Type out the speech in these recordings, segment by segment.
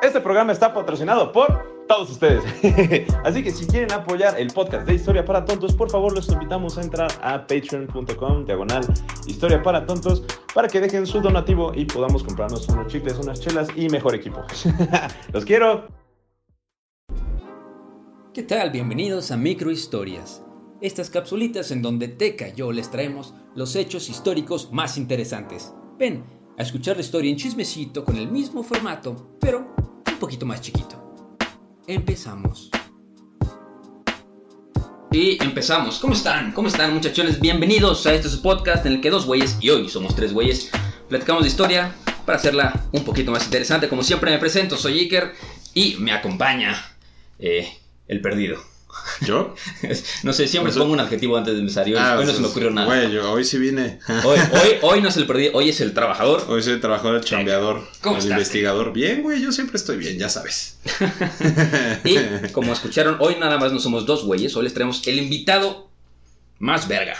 Este programa está patrocinado por todos ustedes. Así que si quieren apoyar el podcast de Historia para Tontos, por favor los invitamos a entrar a patreon.com diagonal Historia para Tontos para que dejen su donativo y podamos comprarnos unos chicles, unas chelas y mejor equipo. los quiero. ¿Qué tal? Bienvenidos a Microhistorias. Estas capsulitas en donde Teca y yo les traemos los hechos históricos más interesantes. Ven a escuchar la historia en chismecito con el mismo formato, pero un poquito más chiquito. Empezamos. Y empezamos. ¿Cómo están? ¿Cómo están muchachones? Bienvenidos a este podcast en el que dos güeyes, y hoy somos tres güeyes, platicamos de historia para hacerla un poquito más interesante. Como siempre me presento, soy Iker y me acompaña eh, el perdido. ¿Yo? no sé, siempre pongo un adjetivo antes de empezar. y Hoy, Ah, hoy no se me ocurrió nada. Güey, yo hoy sí vine. Hoy, hoy, hoy no es el perdido, hoy es el trabajador. Hoy soy el trabajador, el chambeador, ¿Cómo el estás? investigador. Bien, güey, yo siempre estoy bien, ya sabes. Y como escucharon, hoy nada más no somos dos güeyes, hoy les traemos el invitado más verga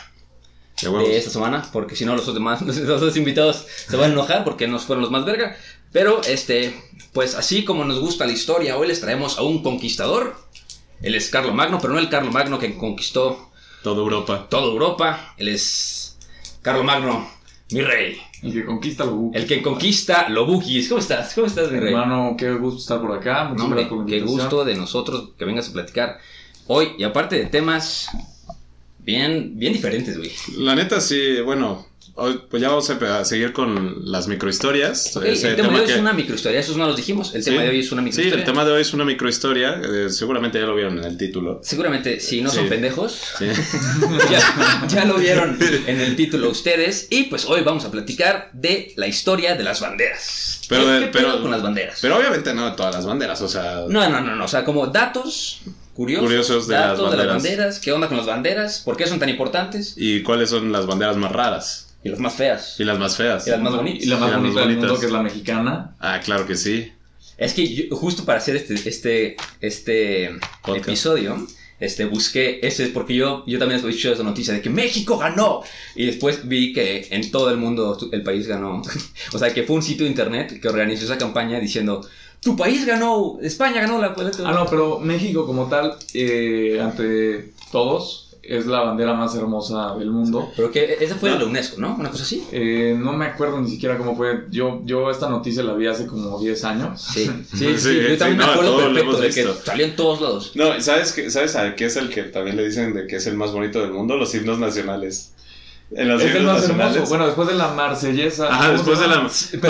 De esta semana, porque si no los demás, los otros invitados se van a enojar porque nos fueron los más verga. Pero este, pues así como nos gusta la historia, hoy les traemos a un conquistador. Él es Carlo Magno, pero no el Carlo Magno que conquistó Toda Europa. toda Europa. Él es Carlo Magno, mi rey. El que conquista lo busca. El que conquista lo bugis. ¿Cómo estás? ¿Cómo estás, mi rey? Hermano, qué gusto estar por acá. Muchas No, hombre, gracias por qué gusto de nosotros que vengas a platicar hoy. Y aparte de temas bien, bien diferentes, güey. La neta, sí, bueno, hoy, pues ya vamos a, seguir con las microhistorias. Ok, Ese el tema de hoy que- es una microhistoria, eso no los dijimos. El Sí. tema de hoy es una Sí, microhistoria. el tema de hoy es una microhistoria. eh, seguramente ya lo vieron en el título. Seguramente, si no Sí. son pendejos, Sí. ya, ya lo vieron en el título ustedes. Y pues hoy vamos a platicar de la historia de las banderas. Pero ¿Qué, de- qué pero- con las banderas? Pero obviamente no de todas las banderas, o sea. No, no, no, no, o sea, como datos curiosos, Curiosos de las de las banderas, qué onda con las banderas, por qué son tan importantes ¿Y cuáles son las banderas más raras? Y las más feas. Y las más feas. Y las más bonitas. Y la más Y las más bonita del mundo, bonitas. que es la mexicana. Ah, claro que sí. Es que yo- justo para hacer este, este, este Podcast. episodio, este, busqué ese, porque yo, yo también he escuchado esa noticia de que México ganó. Y después vi que en todo el mundo el país ganó. o sea, que fue un sitio de internet que organizó esa campaña diciendo, tu país ganó, España ganó la... Ah, no, pero México como tal, eh, ante todos, es la bandera más hermosa del mundo. Pero que esa fue de la UNESCO, ¿no? Una cosa así. Eh, no me acuerdo ni siquiera cómo fue. Yo, yo esta noticia la vi hace como 10 años. Sí, sí, sí. Sí, yo sí, también no, me acuerdo perfecto hemos de que salió en todos lados. No, ¿sabes, qué- ¿sabes a qué es el que también le dicen de que es el más bonito del mundo? Los himnos nacionales. En los Es el más nacionales. hermoso. Bueno, después de la marsellesa. Ajá, ¿cómo después de la.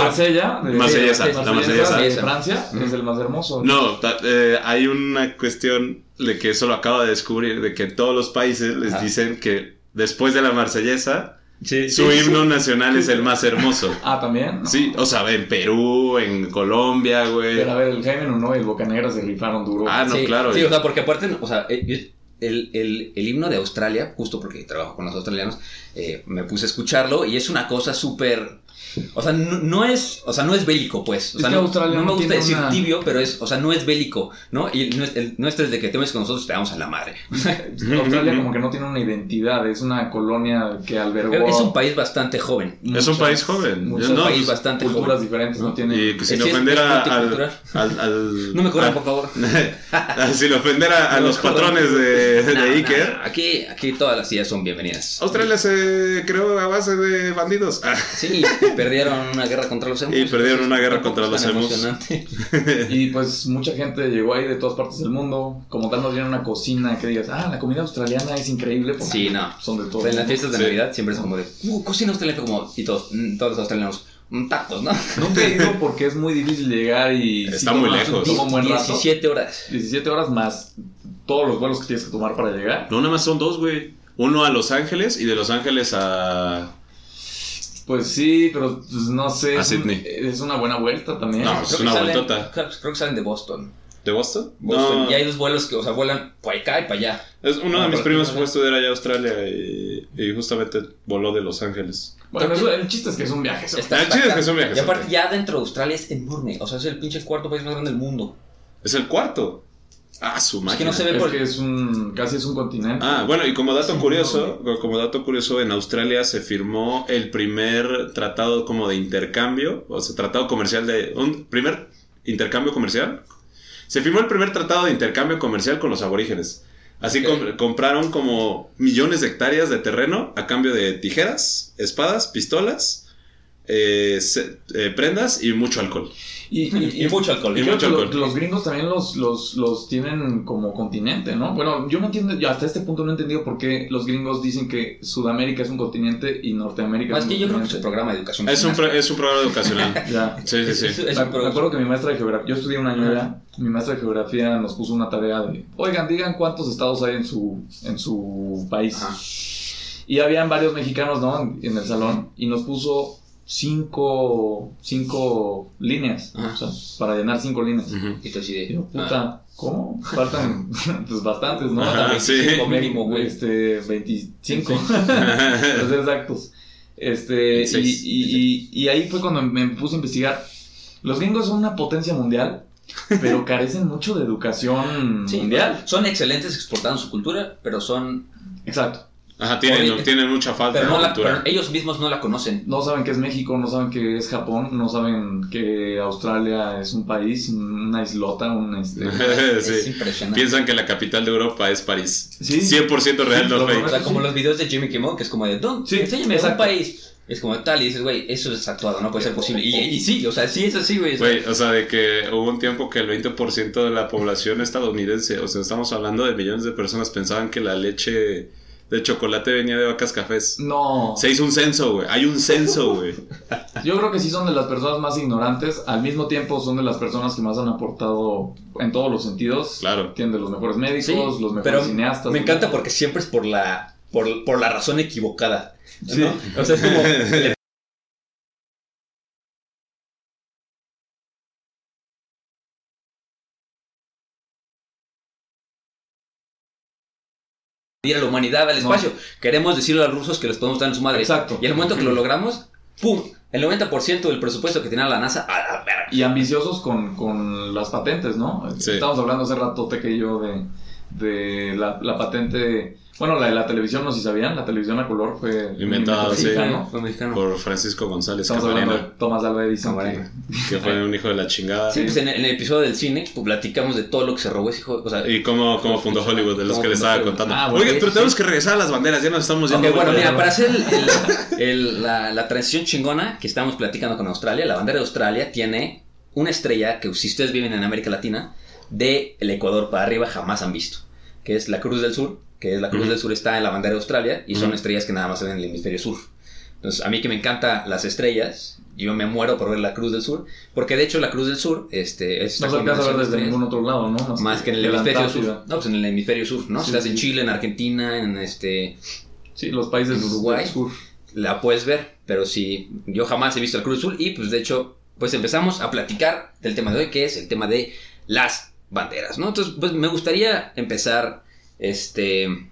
Marsella. de- Marsellesa, de- la marsellesa de marsellesa. Francia. Es el más hermoso. No, ta- eh, hay una cuestión de que eso lo acabo de descubrir, de que todos los países les Ah. dicen que después de la marsellesa, Sí, su himno nacional es el más hermoso. Ah, también. ¿no? Sí, o sea, en Perú, en Colombia, güey. Pero a ver, el Jaime Nuno y el Bocanegra se rifaron duro. Ah, no, sí, claro. Sí, o sea, porque aparte, o sea, eh, el, el, el himno de Australia, justo porque trabajo con los australianos, eh, me puse a escucharlo y es una cosa súper... O sea, no, no es, o sea, no es bélico, pues. O Es sea, que no, Australia no me no gusta tiene decir una- tibio, pero es, o sea, no es bélico, ¿no? Y no es- el nuestro es de que te metes con nosotros te damos a la madre. Australia como que no tiene una identidad, es una colonia que albergó Es un país bastante joven. Es un país joven. muchas Es un No, país bastante culturas joven. diferentes, no, ¿no? tiene Y que sin Es que es- ofender es a- al, multicultural. al, al- No me corran, a- por favor. sin ofender a, a No los patrones de, de Nah, nah, Iker. nah, Aquí, aquí todas las ideas son bienvenidas. Australia se creó a base de bandidos. Ah, Sí, perdieron una guerra contra los emus. Y perdieron una guerra contra los emus. Y pues mucha gente llegó ahí de todas partes del mundo. Como tal, nos dieron una cocina que digas, ah, la comida australiana es increíble. porque Sí, no. Son de todo. En las fiestas de Sí. Navidad siempre es como de, uh, cocina australiana, como, y todos, mm, todos los australianos, mm, tacos, ¿no? Nunca he ido porque es muy difícil llegar y. Está muy lejos. Toma un buen rato. 17 horas. 17 horas más todos los vuelos que tienes que tomar para llegar. No, nada más son dos, güey. Uno a Los Ángeles y de Los Ángeles a. Pues sí, pero pues, no sé. A es un- Sydney. Es una buena vuelta también. No, Creo es una salen- vueltota. Creo, creo que salen de Boston. ¿De Boston? Boston. No. Y hay dos vuelos que, o sea, vuelan para acá y para allá. Es uno No, de mis primos fue a estudiar allá a Australia y, y justamente voló de Los Ángeles. Bueno, eso- el chiste es que es un viaje. el chiste es que son viajes, Y aparte, ya dentro de Australia es enorme. O sea, es el pinche cuarto país más grande del mundo. Es el cuarto. Ah, su máquina. que no se ve Es por- que es un. casi es un continente. Ah, bueno, y como dato Sí, curioso, como dato curioso, en Australia se firmó el primer tratado como de intercambio, o sea, tratado comercial de... Un primer intercambio comercial. Se firmó el primer tratado de intercambio comercial con los aborígenes. Así compraron como millones de hectáreas de terreno a cambio de tijeras, espadas, pistolas, eh, se- eh, prendas y mucho alcohol. Y, y- Y mucho alcohol. y mucho alcohol. los gringos también los, los, los tienen como continente, ¿no? Bueno, yo no entiendo, yo hasta este punto no he entendido por qué los gringos dicen que Sudamérica es un continente y Norteamérica Más es un que yo creo que es continente. programa de educación. Es un, pro- es un programa educacional. Ya. Sí, sí, sí. Es- es Me un acuerdo que mi maestra de geografía, yo estudié un año allá, mi maestra de geografía nos puso una tarea de, oigan, digan cuántos estados hay en su, en su país. Ajá. Y habían varios mexicanos, ¿no? En, en el salón, y nos puso cinco, cinco líneas, o sea, para llenar cinco líneas. Y tú así de, yo, ah, puta, ¿cómo? Faltan, pues bastantes, ¿no? Ajá, Faltan sí. 25 mínimo, güey. Este, 25, para ser exactos. Este, y, 26. y, y, y ahí fue cuando me puse a investigar. Los gringos son una potencia mundial, pero carecen mucho de educación Sí, mundial. Son excelentes exportando su cultura, pero son. Exacto. Ajá, tienen, Oye, tienen mucha falta Pero, de no la- cultura. pero ellos mismos no la conocen. No saben qué es México, no saben qué es Japón, no saben que Australia es un país, una islota, un este... Es sí. impresionante. Piensan que la capital de Europa es París. Sí. 100% real, Sí, no lo fake. O sea, como los videos de Jimmy Kimmel, que es como de, ¿dónde? Sí, enséñame un país. Es como tal, y dices, güey, eso es actuado, no puede ser posible. Y, y sí, o sea, sí es así, güey. Güey, o sea, de que hubo un tiempo que el 20% de la población estadounidense, o sea, estamos hablando de millones de personas, pensaban que la leche de chocolate venía de vacas cafés. No, Se hizo un censo, güey. Hay un censo, güey. yo creo que sí son de las personas más ignorantes, al mismo tiempo son de las personas que más han aportado en todos los sentidos. Claro. Tienen de los mejores médicos, Sí, los mejores pero cineastas. Me encanta porque siempre es por la, por, por la razón equivocada. ¿no? Sí. O sea, es como... le- ir a la humanidad, al No. espacio. Queremos decirle a los rusos que les podemos dar en su madre. Exacto. Y al momento que lo logramos, ¡pum! El 90% del presupuesto que tenía la NASA, a la verga. Y ambiciosos con, con las patentes, ¿no? Sí. Estamos hablando hace rato, Teca y yo, de, de la, la patente... Bueno, la de la televisión, no sé si sabían, la televisión a color fue... Inventada, sí. mexicano. Fue mexicano. Por Francisco González Estamos hablando de Thomas Alva Edison. Camarena. que- que fue un hijo de la chingada. Sí, pues en el, en el episodio del cine pues, platicamos de todo lo que se robó ese hijo. O sea, Y cómo, cómo fundó Hollywood, de los que le fundó estaba Hollywood. contando. Ah, bueno, Oye, sí, pero tenemos que regresar a las banderas, ya nos estamos yendo. Ok, muy bueno, mira, para hacer el- el- el- la, la transición chingona que estamos platicando con Australia, la bandera de Australia tiene una estrella que si ustedes viven en América Latina, de el Ecuador para arriba jamás han visto, que es la Cruz del Sur, que es la Cruz del Sur está en la bandera de Australia y son estrellas que nada más se ven en el hemisferio sur. Entonces, a mí que me encantan las estrellas, yo me muero por ver la Cruz del Sur, porque de hecho la Cruz del Sur este, es No se alcanza a ver desde ningún otro lado, ¿no? Más que en el la hemisferio sur. No, pues en el hemisferio sur, ¿no? Sí, si estás en. Chile, en Argentina, en este Sí, los países del Uruguay. sur. la puedes ver, pero sí, yo jamás he visto el Cruz Azul y pues de hecho, pues empezamos a platicar del tema de hoy, que es el tema de las banderas, ¿no? Entonces, pues me gustaría empezar, este,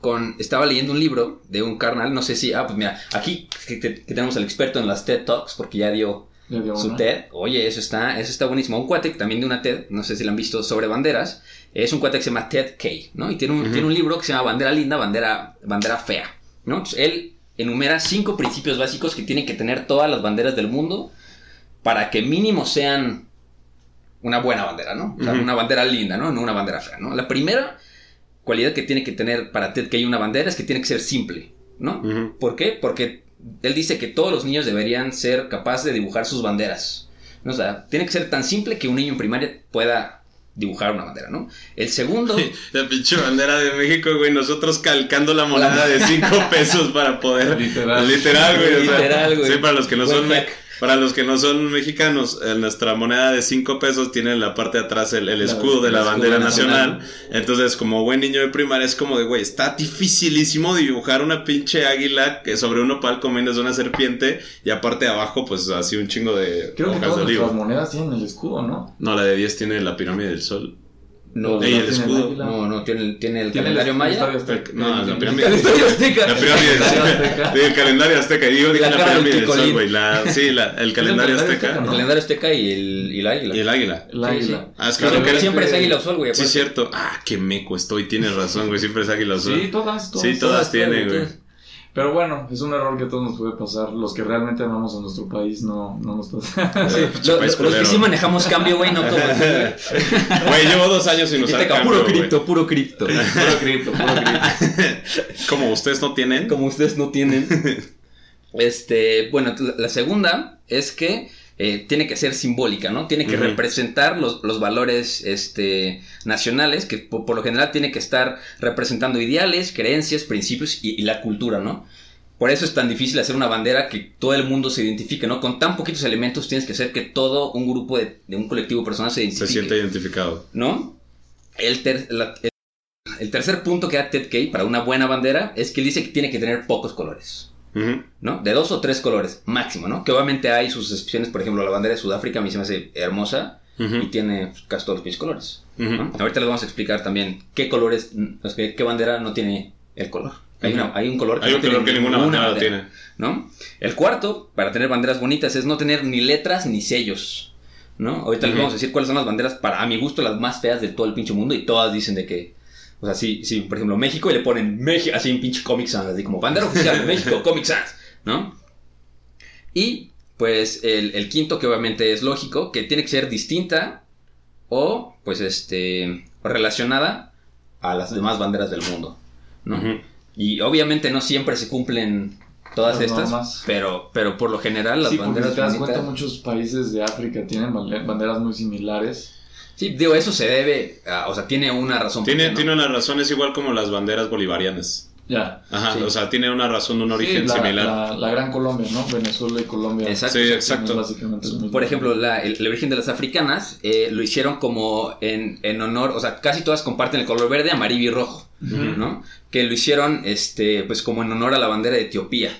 con, estaba leyendo un libro de un carnal, no sé si, ah, pues mira, aquí que, tenemos al experto en las TED Talks, porque ya dio su una. TED, oye, eso está, eso está buenísimo. Un cuate también de una TED, no sé si lo han visto, sobre banderas. Es un cuate que se llama Ted Kay, ¿no? Y tiene un, tiene un libro que se llama Bandera Linda, Bandera, bandera Fea, ¿no? Entonces, él enumera cinco principios básicos que tienen que tener todas las banderas del mundo para que mínimo sean una buena bandera, ¿no? O sea, una bandera linda, ¿no? No una bandera fea, ¿no? La primera cualidad que tiene que tener para Ted Kay una bandera es que tiene que ser simple, ¿no? Ujú. ¿Por qué? Porque él dice que todos los niños deberían ser capaces de dibujar sus banderas. ¿no? O sea, tiene que ser tan simple que un niño en primaria pueda dibujar una bandera, ¿no? El segundo... La pinche bandera de México, güey. Nosotros calcando la moneda de 5 pesos para poder. Literal. Literal, güey. o sea, Literal, güey. Sí, para los que no Buen son. hack. Para los que no son mexicanos, en nuestra moneda de 5 pesos tiene en la parte de atrás el, el escudo de la bandera nacional. nacional. Entonces, como buen niño de primaria, es como de, güey, está dificilísimo dibujar una pinche águila que sobre un opal comiendo una serpiente y aparte abajo, pues así un chingo de Creo que todas de nuestras olivo. monedas tienen el escudo, ¿no? No, la de 10 tiene la pirámide del sol. No, Ey, no, el tiene escudo. no, no, tiene, el- tiene el Tiene el calendario maya. No, la pirámide. El Estadio Azteca. La pirámide calendario el calendario azteca. Y digo, digo La pirámide del sol, güey. La, sí, la, el calendario calendario azteca. azteca, El calendario azteca y el, y el águila. Y el águila. El águila. sí. Ah, es creo que siempre es águila o sol, güey. Sí, cierto. Ah, qué meco estoy. Tienes razón, güey. Siempre es águila o sol. Sí, todas, todas. Sí, todas tienen, güey. Pero bueno, es un error que a todos nos puede pasar. Los que realmente amamos a nuestro país no, no nos pasa. Sí, lo- país los que sí manejamos cambio, güey, no todos. Güey, llevo dos años sin Y usar cambio, puro cripto, puro cripto. puro cripto, puro cripto. Como ustedes no tienen. Como ustedes no tienen. Este, bueno, la la segunda es que eh, tiene que ser simbólica, ¿no? Tiene que representar los, los valores este, nacionales, que por, por lo general tiene que estar representando ideales, creencias, principios y, y la cultura, ¿no? Por eso es tan difícil hacer una bandera que todo el mundo se identifique, ¿no? Con tan poquitos elementos tienes que hacer que todo un grupo de, de un colectivo personal se Se identifique. siente identificado. ¿no? El, ter- la- el- el tercer punto que da Ted Kay para una buena bandera es que él dice que tiene que tener pocos colores, ¿no? De dos o tres colores máximo, ¿no? Que obviamente hay sus excepciones, por ejemplo, la bandera de Sudáfrica a mí se me hace hermosa y tiene pues, casi todos los colores. ¿no? Ahorita les vamos a explicar también qué colores, es que- qué bandera no tiene el color. Hay, una- hay un color que Hay no un color que ninguna bandera tiene. ¿no? El cuarto, para tener banderas bonitas, es no tener ni letras ni sellos, ¿no? Ahorita les vamos a decir cuáles son las banderas, para a mi gusto, las más feas de todo el pinche mundo y todas dicen de que, o sea, sí, sí, por ejemplo, México y le ponen México, así en pinche Comic Sans, así como bandera oficial de México, Comic Sans, ¿no? Y, pues, el, el quinto, que obviamente es lógico, que tiene que ser distinta o, pues, este, relacionada a las demás banderas del mundo, ¿no? Y obviamente no siempre se cumplen todas estas, pero, pero por lo general las Sí, porque banderas si te das bonitas- cuenta, muchos países de África tienen banderas muy similares. Sí, digo, eso se debe, a- o sea, tiene una razón. Tiene, tiene una razón, es igual como las banderas bolivarianas. Ya. Ajá, Sí. o sea, tiene una razón, un origen Sí, la, similar. La, la Gran Colombia, ¿no? Venezuela y Colombia. Exacto. Sí, exacto. Básicamente. Por ejemplo, la- el, el origen de las africanas eh, lo hicieron como en, en honor, o sea, casi todas comparten el color verde, amarillo y rojo. ¿no? Que lo hicieron, este, pues como en honor a la bandera de Etiopía.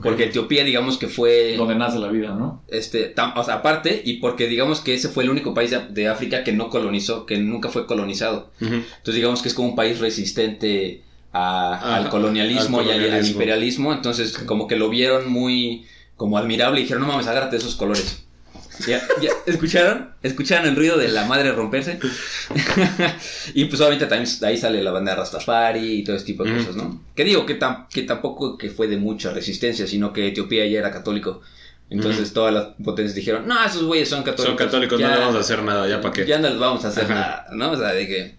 Porque Etiopía, digamos que fue... Donde nace la vida, ¿no? Este, tam- o sea, aparte, y porque digamos que ese fue el único país de, de África que no colonizó, que nunca fue colonizado. Entonces digamos que es como un país resistente a- al colonialismo al y al- imperialismo. Entonces como que lo vieron muy como admirable y dijeron, no mames, agárrate de esos colores. ¿Ya, ya ¿Escucharon? ¿Escucharon el ruido de la madre romperse? y pues obviamente también de ahí sale la banda Rastafari y todo ese tipo de cosas, ¿no? Que digo que, tam- que tampoco que fue de mucha resistencia, sino que Etiopía ya era católico. Entonces todas las potencias dijeron, no, esos güeyes son católicos. Son católicos, no ya- le vamos a hacer nada, ya para qué. ya no les vamos a hacer Ajá. nada, ¿no? O sea, de que...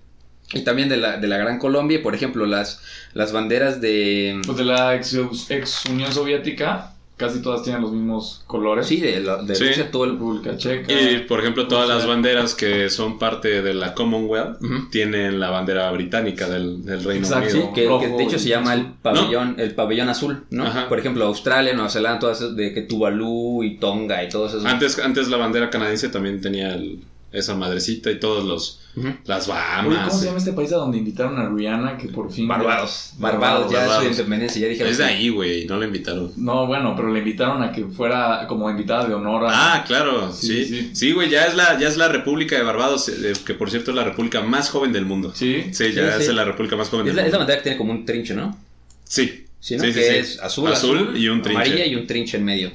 Y también de la, de la Gran Colombia, por ejemplo, las, las banderas de... Pues de la ex, ex Unión Soviética, casi todas tienen los mismos colores. Sí, de, la- de Sí. Rusia, todo el... República Checa. Y por ejemplo, todas las banderas que son parte de la Commonwealth tienen la bandera británica del, del Reino Exacto. Sí, Unido. que, rojo que de hecho se llama el pabellón, el pabellón azul, ¿no? Ajá. Por ejemplo, Australia, Nueva Zelanda, todas esas de que Tuvalu y Tonga y todos esos. Antes, antes la bandera canadiense también tenía el- esa madrecita y todos los Las Oye, Bahamas. ¿Cómo se llama este país a donde invitaron a Rihanna que por fin... Barbados. Barbados, ya Barbados. su independencia, ya dijeron. Es de ahí, güey, no la invitaron. No, bueno, pero le invitaron a que fuera como invitada de honor a... Ah, claro, Sí, sí. sí. Sí, güey, ya es la ya es la República de Barbados, eh, que por cierto es la república más joven del mundo. Sí. Sí, ya Sí, sí. es la república más joven Es del la, es la mundo. bandera que tiene como un trinche, ¿no? Sí. Sí, ¿no? Sí, sí, que sí. es azul, Azul azul, y un trinche. amarilla y un trinche en medio.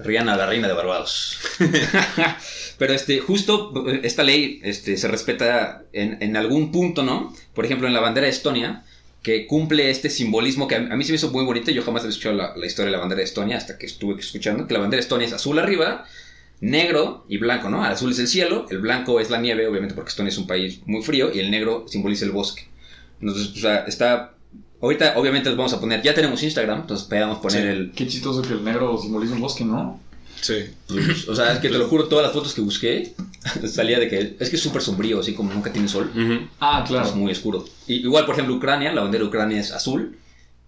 Rihanna, la reina de Barbados. Pero este, justo esta ley este, se respeta en, en algún punto, ¿no? Por ejemplo, en la bandera de Estonia, que cumple este simbolismo que a, a mí se me hizo muy bonito. Yo jamás había escuchado la, la historia de la bandera de Estonia hasta que estuve escuchando que la bandera de Estonia es azul arriba, negro y blanco, ¿no? El azul es el cielo, el blanco es la nieve, obviamente porque Estonia es un país muy frío, y el negro simboliza el bosque. Entonces, o sea, está... Ahorita, obviamente, les vamos a poner, ya tenemos Instagram, entonces podemos poner Sí. el, Qué chistoso que el negro simboliza un bosque, ¿no? Sí. pues, o sea, es que te lo juro, todas las fotos que busqué salía de que es que es súper sombrío, así como nunca tiene sol. Ah, claro. Es muy oscuro. Y, igual, por ejemplo, Ucrania, la bandera de Ucrania es azul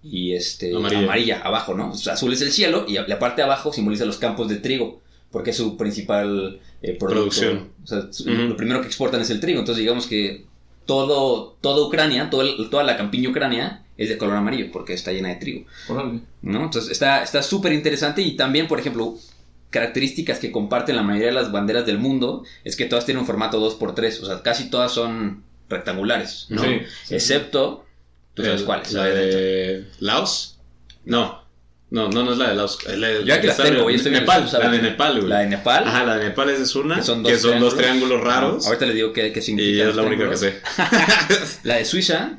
y este Amarilla. amarilla, abajo, ¿no? O sea, azul es el cielo y la parte de abajo simboliza los campos de trigo. porque es su principal eh. Producción. O sea, lo primero que exportan es el trigo. Entonces, digamos que todo, toda Ucrania, todo el- toda la campiña ucrania es de color amarillo porque está llena de trigo. ¿no? Entonces está está súper interesante y también, por ejemplo, características que comparten la mayoría de las banderas del mundo es que todas tienen un formato 2x3, o sea, casi todas son rectangulares, ¿no? Sí, sí. Excepto, ¿tú sabes cuáles? La de Laos. No. No, no, no es la de Laos. Es la de- Yo aquí que las tengo, en güey, Nepal. La de Nepal, güey. La de Nepal, Ajá, la de Nepal es una. que son que dos, triángulos raros. Ah, ahorita les digo qué, qué y significa. es la única que sé. La de Suiza,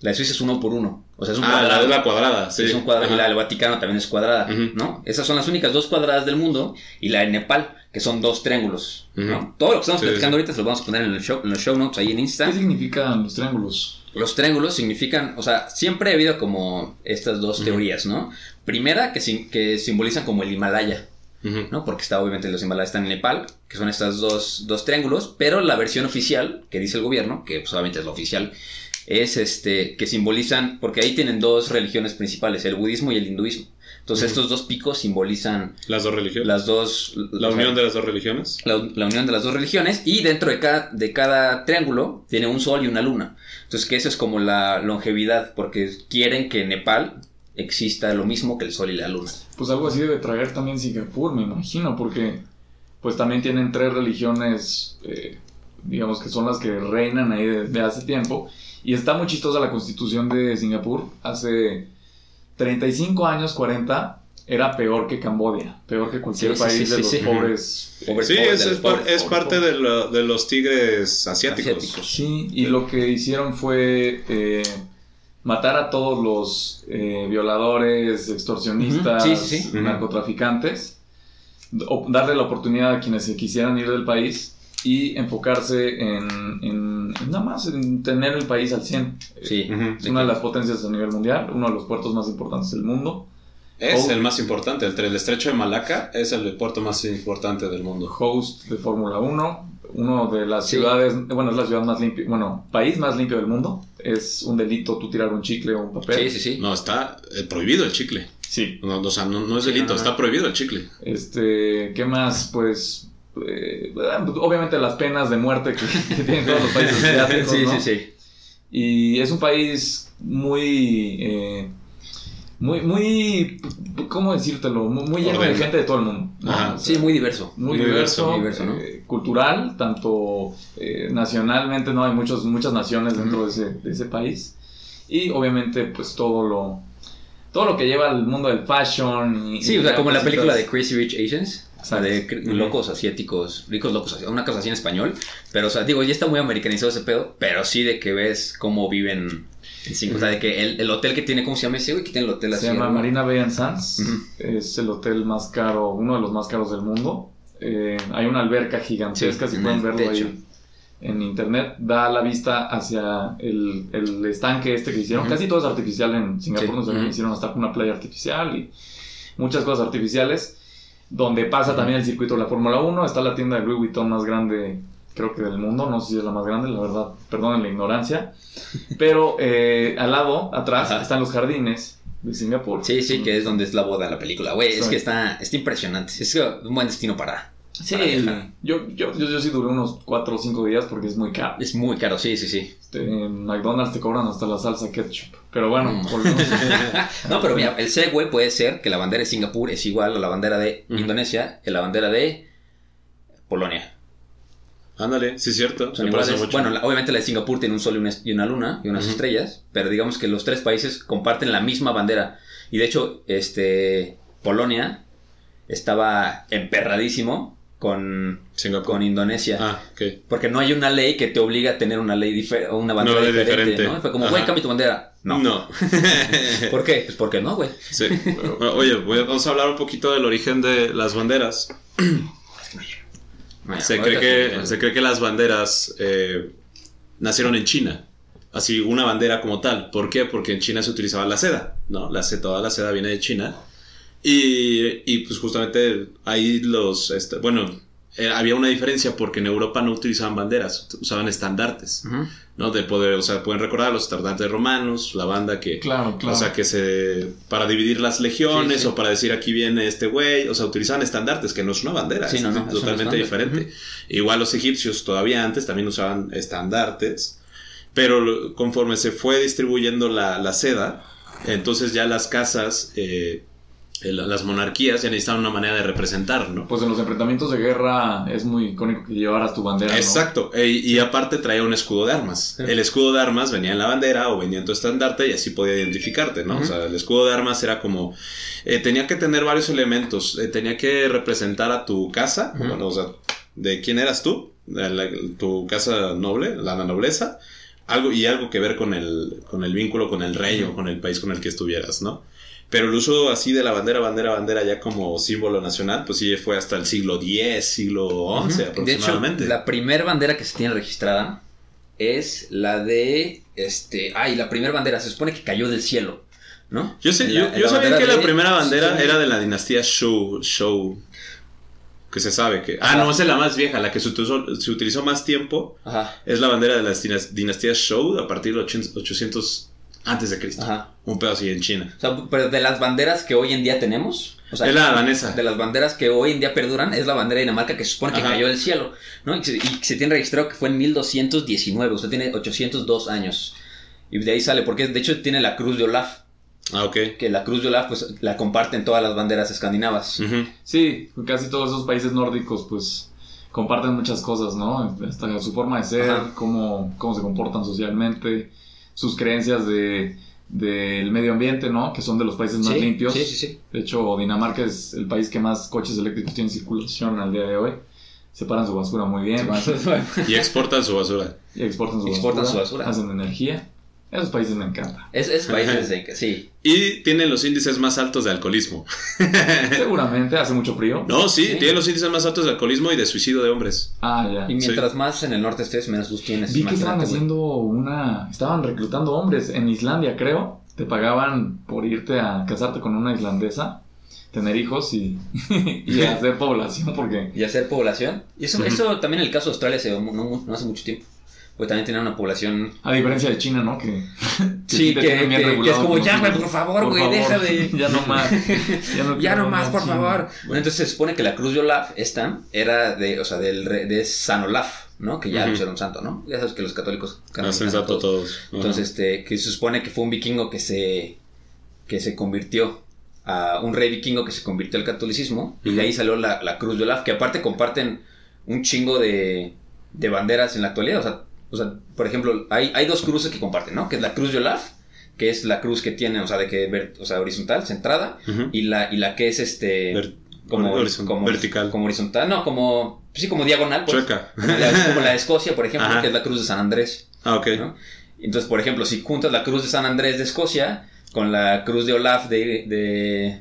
la de Suiza es uno por uno, o sea, es un Ah, la cuadrado. de la cuadrada, sí. Es un cuadrado, y la del Vaticano también es cuadrada. ¿no? Esas son las únicas dos cuadradas del mundo. Y la de Nepal, que son dos triángulos, ¿no? Todo lo que estamos Sí, platicando sí. ahorita se lo vamos a poner en, el show, en los show notes ahí en Insta. ¿Qué significan los triángulos? Los triángulos significan, o sea, siempre ha habido como estas dos teorías, ¿no? Primera, que, sim- que simbolizan como el Himalaya. ¿no? Porque está, obviamente, los Himalayas están en Nepal, que son estas dos, dos triángulos, pero la versión oficial, que dice el gobierno, que pues, obviamente es la oficial, es este, que simbolizan, porque ahí tienen dos religiones principales, el budismo y el hinduismo. Entonces, estos dos picos simbolizan Las dos religiones. las dos... La o sea, unión de las dos religiones. la, la unión de las dos religiones y dentro de cada, de cada triángulo tiene un sol y una luna. Entonces que eso es como la longevidad porque quieren que en Nepal exista lo mismo que el sol y la luna. Pues algo así debe traer también Singapur, me imagino, porque pues también tienen tres religiones, eh, digamos que son las que reinan ahí desde hace tiempo. Y está muy chistosa la constitución de Singapur. Hace 35 años, 40, era peor que Cambodia, peor que cualquier Sí, sí, país sí, de sí, los sí. pobres. Pobre- Sí, pobre es, es, parte pobre. de, lo- de los tigres asiáticos. Asiáticos. Sí, y lo que hicieron fue eh, matar a todos los eh, violadores, extorsionistas, Ujú, sí, sí, sí. narcotraficantes, darle la oportunidad a quienes se quisieran ir del país y enfocarse en, en- en nada más, en tener el país al 100. Sí. Ujú. Es una de las potencias a nivel mundial, uno de los puertos más importantes del mundo. Es Oh. el más importante. El, el estrecho de Malaca es el puerto más importante del mundo. Host de Fórmula 1, uno de las Sí. ciudades, bueno, es la ciudad más limpia, bueno, país más limpio del mundo. Es un delito tú tirar un chicle o un papel. Sí, sí, sí. No, está eh, prohibido el chicle. Sí. No, o sea, no, no es delito, está prohibido el chicle. Este, ¿qué más? Pues, eh, obviamente las penas de muerte que, que tienen todos los países asiáticos, sí, ¿no? sí, sí. Y es un país muy, eh, muy, muy, ¿cómo decírtelo? Muy, muy lleno de gente de todo el mundo. ¿no? Ajá. O sea, Sí, muy diverso. muy, muy diverso, diverso, ¿no? eh, cultural, tanto eh, nacionalmente, ¿no? Hay muchos, muchas naciones dentro de, ese, de ese país. Y obviamente, pues todo lo, todo lo que lleva al mundo del fashion. Y, Sí, y o sea, como la película de Crazy Rich Asians. O sea, de locos asiáticos, ricos locos asiáticos, una cosa así en español. Pero, o sea, digo, ya está muy americanizado ese pedo, pero sí de que ves cómo viven en cinco. O sea, de que el, el hotel que tiene, ¿cómo se llama ese güey? Que tiene el hotel así. Se llama ¿no? Marina Bay and Sands. Es el hotel más caro, uno de los más caros del mundo. Eh, hay una alberca gigantesca, Sí, si en pueden verlo techo. ahí en internet. Da la vista hacia el, el estanque este que hicieron. Casi todo es artificial en Singapur. Sí. No sé, Ujú. hicieron hasta una playa artificial y muchas cosas artificiales. Donde pasa también el circuito de la Fórmula 1. Está la tienda de Louis Vuitton más grande, creo que del mundo. No sé si es la más grande, la verdad. Perdonen la ignorancia. Pero eh, al lado, atrás, Ajá. están los jardines de Singapur. Sí, sí, que es donde es la boda de la película. Güey, es que está, está impresionante. Es un buen destino para. Sí, yo, yo, yo, yo sí duré unos 4 o 5 días porque es muy caro. Es muy caro, sí, sí, sí. Este, en McDonald's te cobran hasta la salsa ketchup. Pero bueno, Mm. No, pero mira, el segue puede ser que la bandera de Singapur es igual a la bandera de. Indonesia y la bandera de Polonia. Ándale, sí es cierto. Son me parece iguales. mucho. Bueno, la- obviamente la de Singapur tiene un sol y una, y una luna y unas estrellas, pero digamos que los tres países comparten la misma bandera. Y de hecho, este Polonia estaba emperradísimo con, con Indonesia. Ah. Porque no hay una ley que te obliga a tener una ley o una bandera ley diferente, diferente. ¿no? Fue como, güey, cambia tu bandera. No. No. ¿Por qué? Pues porque no, güey. Sí. Oye, voy a- vamos a hablar un poquito del origen de las banderas. Se cree, que, se cree que las banderas eh, nacieron en China. Así, una bandera como tal. ¿Por qué? Porque en China se utilizaba la seda, ¿no? La, toda la seda viene de China. Y, y, pues justamente ahí los, este, bueno, eh, había una diferencia porque en Europa no utilizaban banderas, usaban estandartes. ¿no? De poder, o sea, pueden recordar los estandartes romanos, la banda que, Claro, claro. o sea, que se, para dividir las legiones Sí, sí. o para decir aquí viene este güey, o sea, utilizaban estandartes, que no es una bandera, Sí, es no, no, es totalmente diferente. Igual los egipcios todavía antes también usaban estandartes, pero conforme se fue distribuyendo la, la seda, entonces ya las casas, eh, las monarquías ya necesitaban una manera de representar, ¿no? Pues en los enfrentamientos de guerra es muy icónico que llevaras tu bandera. ¿no? Exacto, e- y aparte traía un escudo de armas. Sí. El escudo de armas venía en la bandera o venía en tu estandarte y así podía identificarte, ¿no? O sea, el escudo de armas era como... eh, tenía que tener varios elementos, eh, tenía que representar a tu casa, bueno, o sea, de quién eras tú, de la- tu casa noble, la nobleza, algo, y algo que ver con el, con el vínculo con el rey o con el país con el que estuvieras, ¿no? Pero el uso así de la bandera, bandera, bandera ya como símbolo nacional, pues sí fue hasta el siglo X, siglo XI De hecho, aproximadamente. la primera bandera que se tiene registrada es la de este, ay, la primera bandera se supone que cayó del cielo, ¿no? Yo, sé, La- yo, la yo sabía que la primera bandera sí. era de la dinastía Shou, Shou, que se sabe que... Ah, Ajá. no, esa es la más vieja, la que se utilizó, se utilizó más tiempo, Ajá, es la bandera de las dinas- dinastías Shou a partir de 800 antes de Cristo. ajá. Un pedo así en China. O sea, pero de las banderas que hoy en día tenemos, o sea, es la danesa. de las banderas que hoy en día perduran, es la bandera de Dinamarca que se supone que Ajá. cayó del cielo, ¿no? Y se, y se tiene registrado que fue en 1219, o sea, tiene 802 años. Y de ahí sale, porque de hecho tiene la cruz de Olaf, Ah, ok. que la cruz de Olaf pues la comparten todas las banderas escandinavas. Ujú. Sí, casi todos esos países nórdicos, pues, comparten muchas cosas, ¿no? Hasta su forma de ser, cómo, cómo se comportan socialmente, sus creencias de del medio ambiente, ¿no? Que son de los países más Sí, limpios. Sí, sí, sí. De hecho, Dinamarca es el país que más coches eléctricos tiene en circulación al día de hoy. Separan su basura muy bien Y exportan su basura. y exportan su Exportan basura. su basura. Hacen energía. Esos países me encantan. Es, es países de que sí. Y tienen los índices más altos de alcoholismo. Seguramente hace mucho frío. No, sí, Sí. tienen los índices más altos de alcoholismo y de suicidio de hombres. Ah, ya. Y mientras más en el norte estés, menos luz tienes. Vi que estaban haciendo una. Estaban reclutando hombres en Islandia, creo. Te pagaban por irte a casarte con una islandesa, tener hijos y, y hacer población, porque. y hacer población. Y eso, eso también en el caso de Australia se no, no hace mucho tiempo. Pues también tiene una población. A diferencia de China, ¿no? Que. Sí, que, tienen es como, ya, güey, por favor, güey, favor, deja de. Ya no más. Ya no, Ya nomás, por China. favor. Bueno, entonces se supone que la cruz de Olaf, esta, era de, o sea, del re- de San Olaf, ¿no? Que ya pues, era un santo, ¿no? Ya sabes que los católicos Hacen santo todos. todos. Ajá. Entonces, este, que se supone que fue un vikingo que se, que se convirtió a un rey vikingo que se convirtió al catolicismo y de ahí salió la, la cruz de Olaf, que aparte comparten un chingo de, de banderas en la actualidad. O sea, o sea, por ejemplo, hay, hay dos cruces que comparten, ¿no? Que es la cruz de Olaf, que es la cruz que tiene, o sea, de que o sea, horizontal, centrada, y la, y la que es este Ver- como, vertical. como horizontal, no, como sí, como diagonal, pues. Chueca. Como la, como la de Escocia, por ejemplo, Ajá. que es la cruz de San Andrés. Ah, ok. ¿no? Entonces, por ejemplo, si juntas la cruz de San Andrés de Escocia con la cruz de Olaf de, de,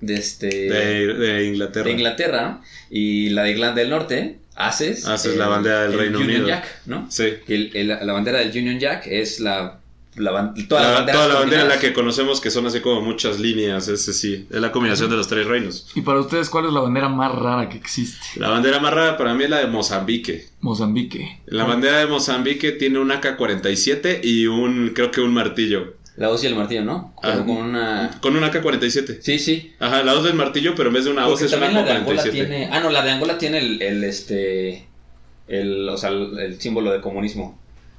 de este, De, de Inglaterra. de Inglaterra ¿no? y la de Irlanda del Norte, haces, Haces la bandera del el Reino Union Unido. Jack, ¿no? Sí. El- el- la bandera del Union Jack es la, la ban- todas La- las banderas toda la bandera en la que conocemos que son así como muchas líneas, ese sí, es la combinación de los tres reinos. Y para ustedes, ¿cuál es la bandera más rara que existe? La bandera más rara para mí es la de Mozambique. Mozambique. La bandera de Mozambique tiene un AK-47 y un, creo que un martillo. La hoz y el martillo, ¿no? Pero Ah. con una... Con un AK-47. Sí, sí. Ajá, la hoz del martillo, pero en vez de una hoz es un también la de Angola AK-47. tiene... Ah, no, la de Angola tiene el, el, este... El, o sea, el, el símbolo de comunismo.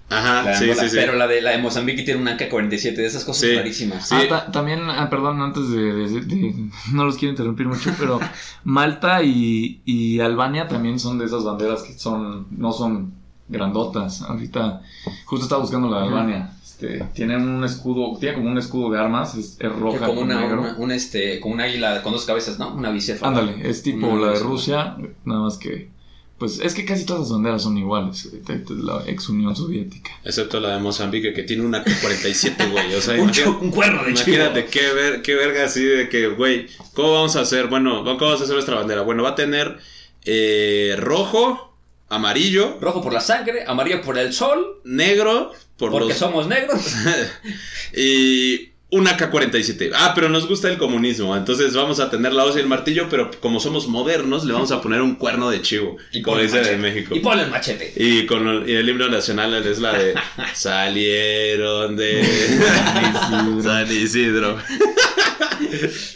La Ajá, de sí, Angola. sí, sí. Pero la de, la de Mozambique tiene un AK-47, de esas cosas Sí. rarísimas. Sí. Ah, ta- también, ah, perdón, antes de, de- de- No los quiero interrumpir mucho, pero Malta y, y Albania también son de esas banderas que son no son grandotas. Ahorita, justo estaba buscando la de. Albania. Este, tienen un escudo, tiene como un escudo de armas, es, es Que roja como una, negro. una- un, este, como un águila con dos cabezas, ¿no? Una bicéfala. Ándale, es tipo Una la de. Rusia, nada más que. Pues es que casi todas las banderas son iguales, la ex Unión Soviética. Excepto la de Mozambique, que tiene un AK-47, güey. O sea, Un, cuerno de chivo. imagínate qué, ver, qué verga así de que, güey, ¿cómo vamos a hacer? Bueno, ¿cómo vamos a hacer nuestra bandera? Bueno, va a tener eh, rojo, amarillo, Rojo por la sangre, amarillo por el sol, negro, por porque los... somos negros. y una AK-47. Ah, pero nos gusta el comunismo. Entonces vamos a tener la hoz y el martillo, pero como somos modernos, le vamos a poner un cuerno de chivo. Y como dice de. México. Y ponle el machete. Y con el, y el himno nacional es la de Salieron de San Isidro.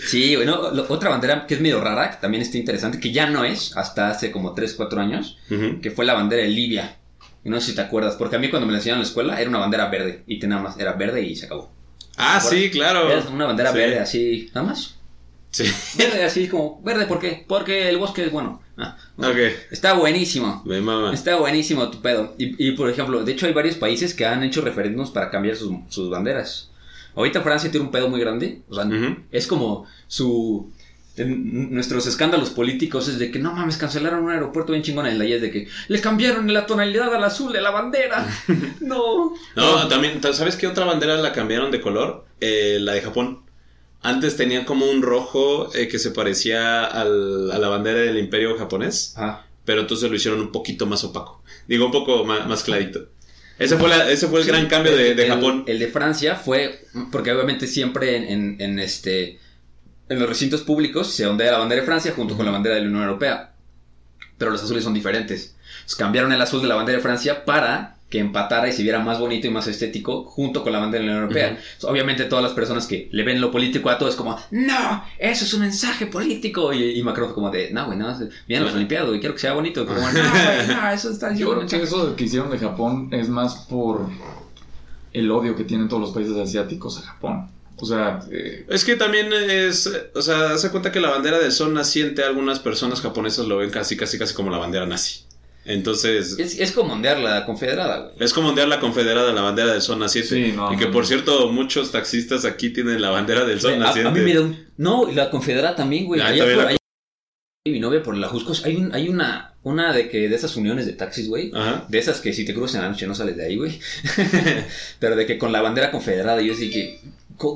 Sí, bueno, otra bandera que es medio rara, que también está interesante, que ya no es, hasta hace como 3, 4 años, que fue la bandera de Libia. No sé si te acuerdas, porque a mí cuando me la enseñaron en la escuela era una bandera verde, y tenía más, era verde y se acabó. Ah, ¿Te sí, claro. Era una bandera Sí. verde así, nada más. Sí. Verde así como, verde, ¿por qué? Porque el bosque es bueno. Ah. Está buenísimo. Me mama. Está buenísimo tu pedo. Y, y, por ejemplo, de hecho hay varios países que han hecho referéndums para cambiar sus, sus banderas. Ahorita Francia tiene un pedo muy grande. O sea, es como su... en nuestros escándalos políticos es de que no mames, cancelaron un aeropuerto bien chingón en la y es de que le cambiaron la tonalidad al azul de la bandera. no. No, también, ¿sabes qué otra bandera la cambiaron de color? Eh, la de Japón. Antes tenía como un rojo eh, que se parecía al- a la bandera del imperio japonés, Ah, pero entonces lo hicieron un poquito más opaco. Digo, un poco más, más clarito. Ese fue, la- ese fue el gran cambio de, de el, Japón. El de Francia fue, porque obviamente siempre en, en- en este, en los recintos públicos se ondea la bandera de Francia junto con la bandera de la Unión Europea. Pero los azules son diferentes. Entonces, cambiaron el azul de la bandera de Francia para que empatara y se viera más bonito y más estético junto con la bandera de la Unión Europea. Entonces, obviamente todas las personas que le ven lo político a todo es como, no, eso es un mensaje político. Y, y Macron como de, no, güey, no, vienen los olimpiados y quiero que sea bonito. Como, no, güey, no, eso está Yo creo que mensaje". eso que hicieron de Japón es más por el odio que tienen todos los países asiáticos a Japón. O sea, eh, Es que también es, o sea, hace cuenta que la bandera del sol naciente, algunas personas japonesas lo ven casi, casi, casi como la bandera nazi. Entonces, Es, es como ondear la confederada, güey. es como ondear la confederada, la bandera del sol naciente. Sí, no, y que no, por no. cierto, muchos taxistas aquí tienen la bandera del sol A, a mí me da un... No, y la confederada también, güey. Ah, Allá también por la- allá- Mi novia por la Juscos. Hay, un, hay una, una de que de esas uniones de taxis, güey. De esas que si te cruzas en la noche no sales de ahí, güey. Pero de que con la bandera confederada, yo sí que...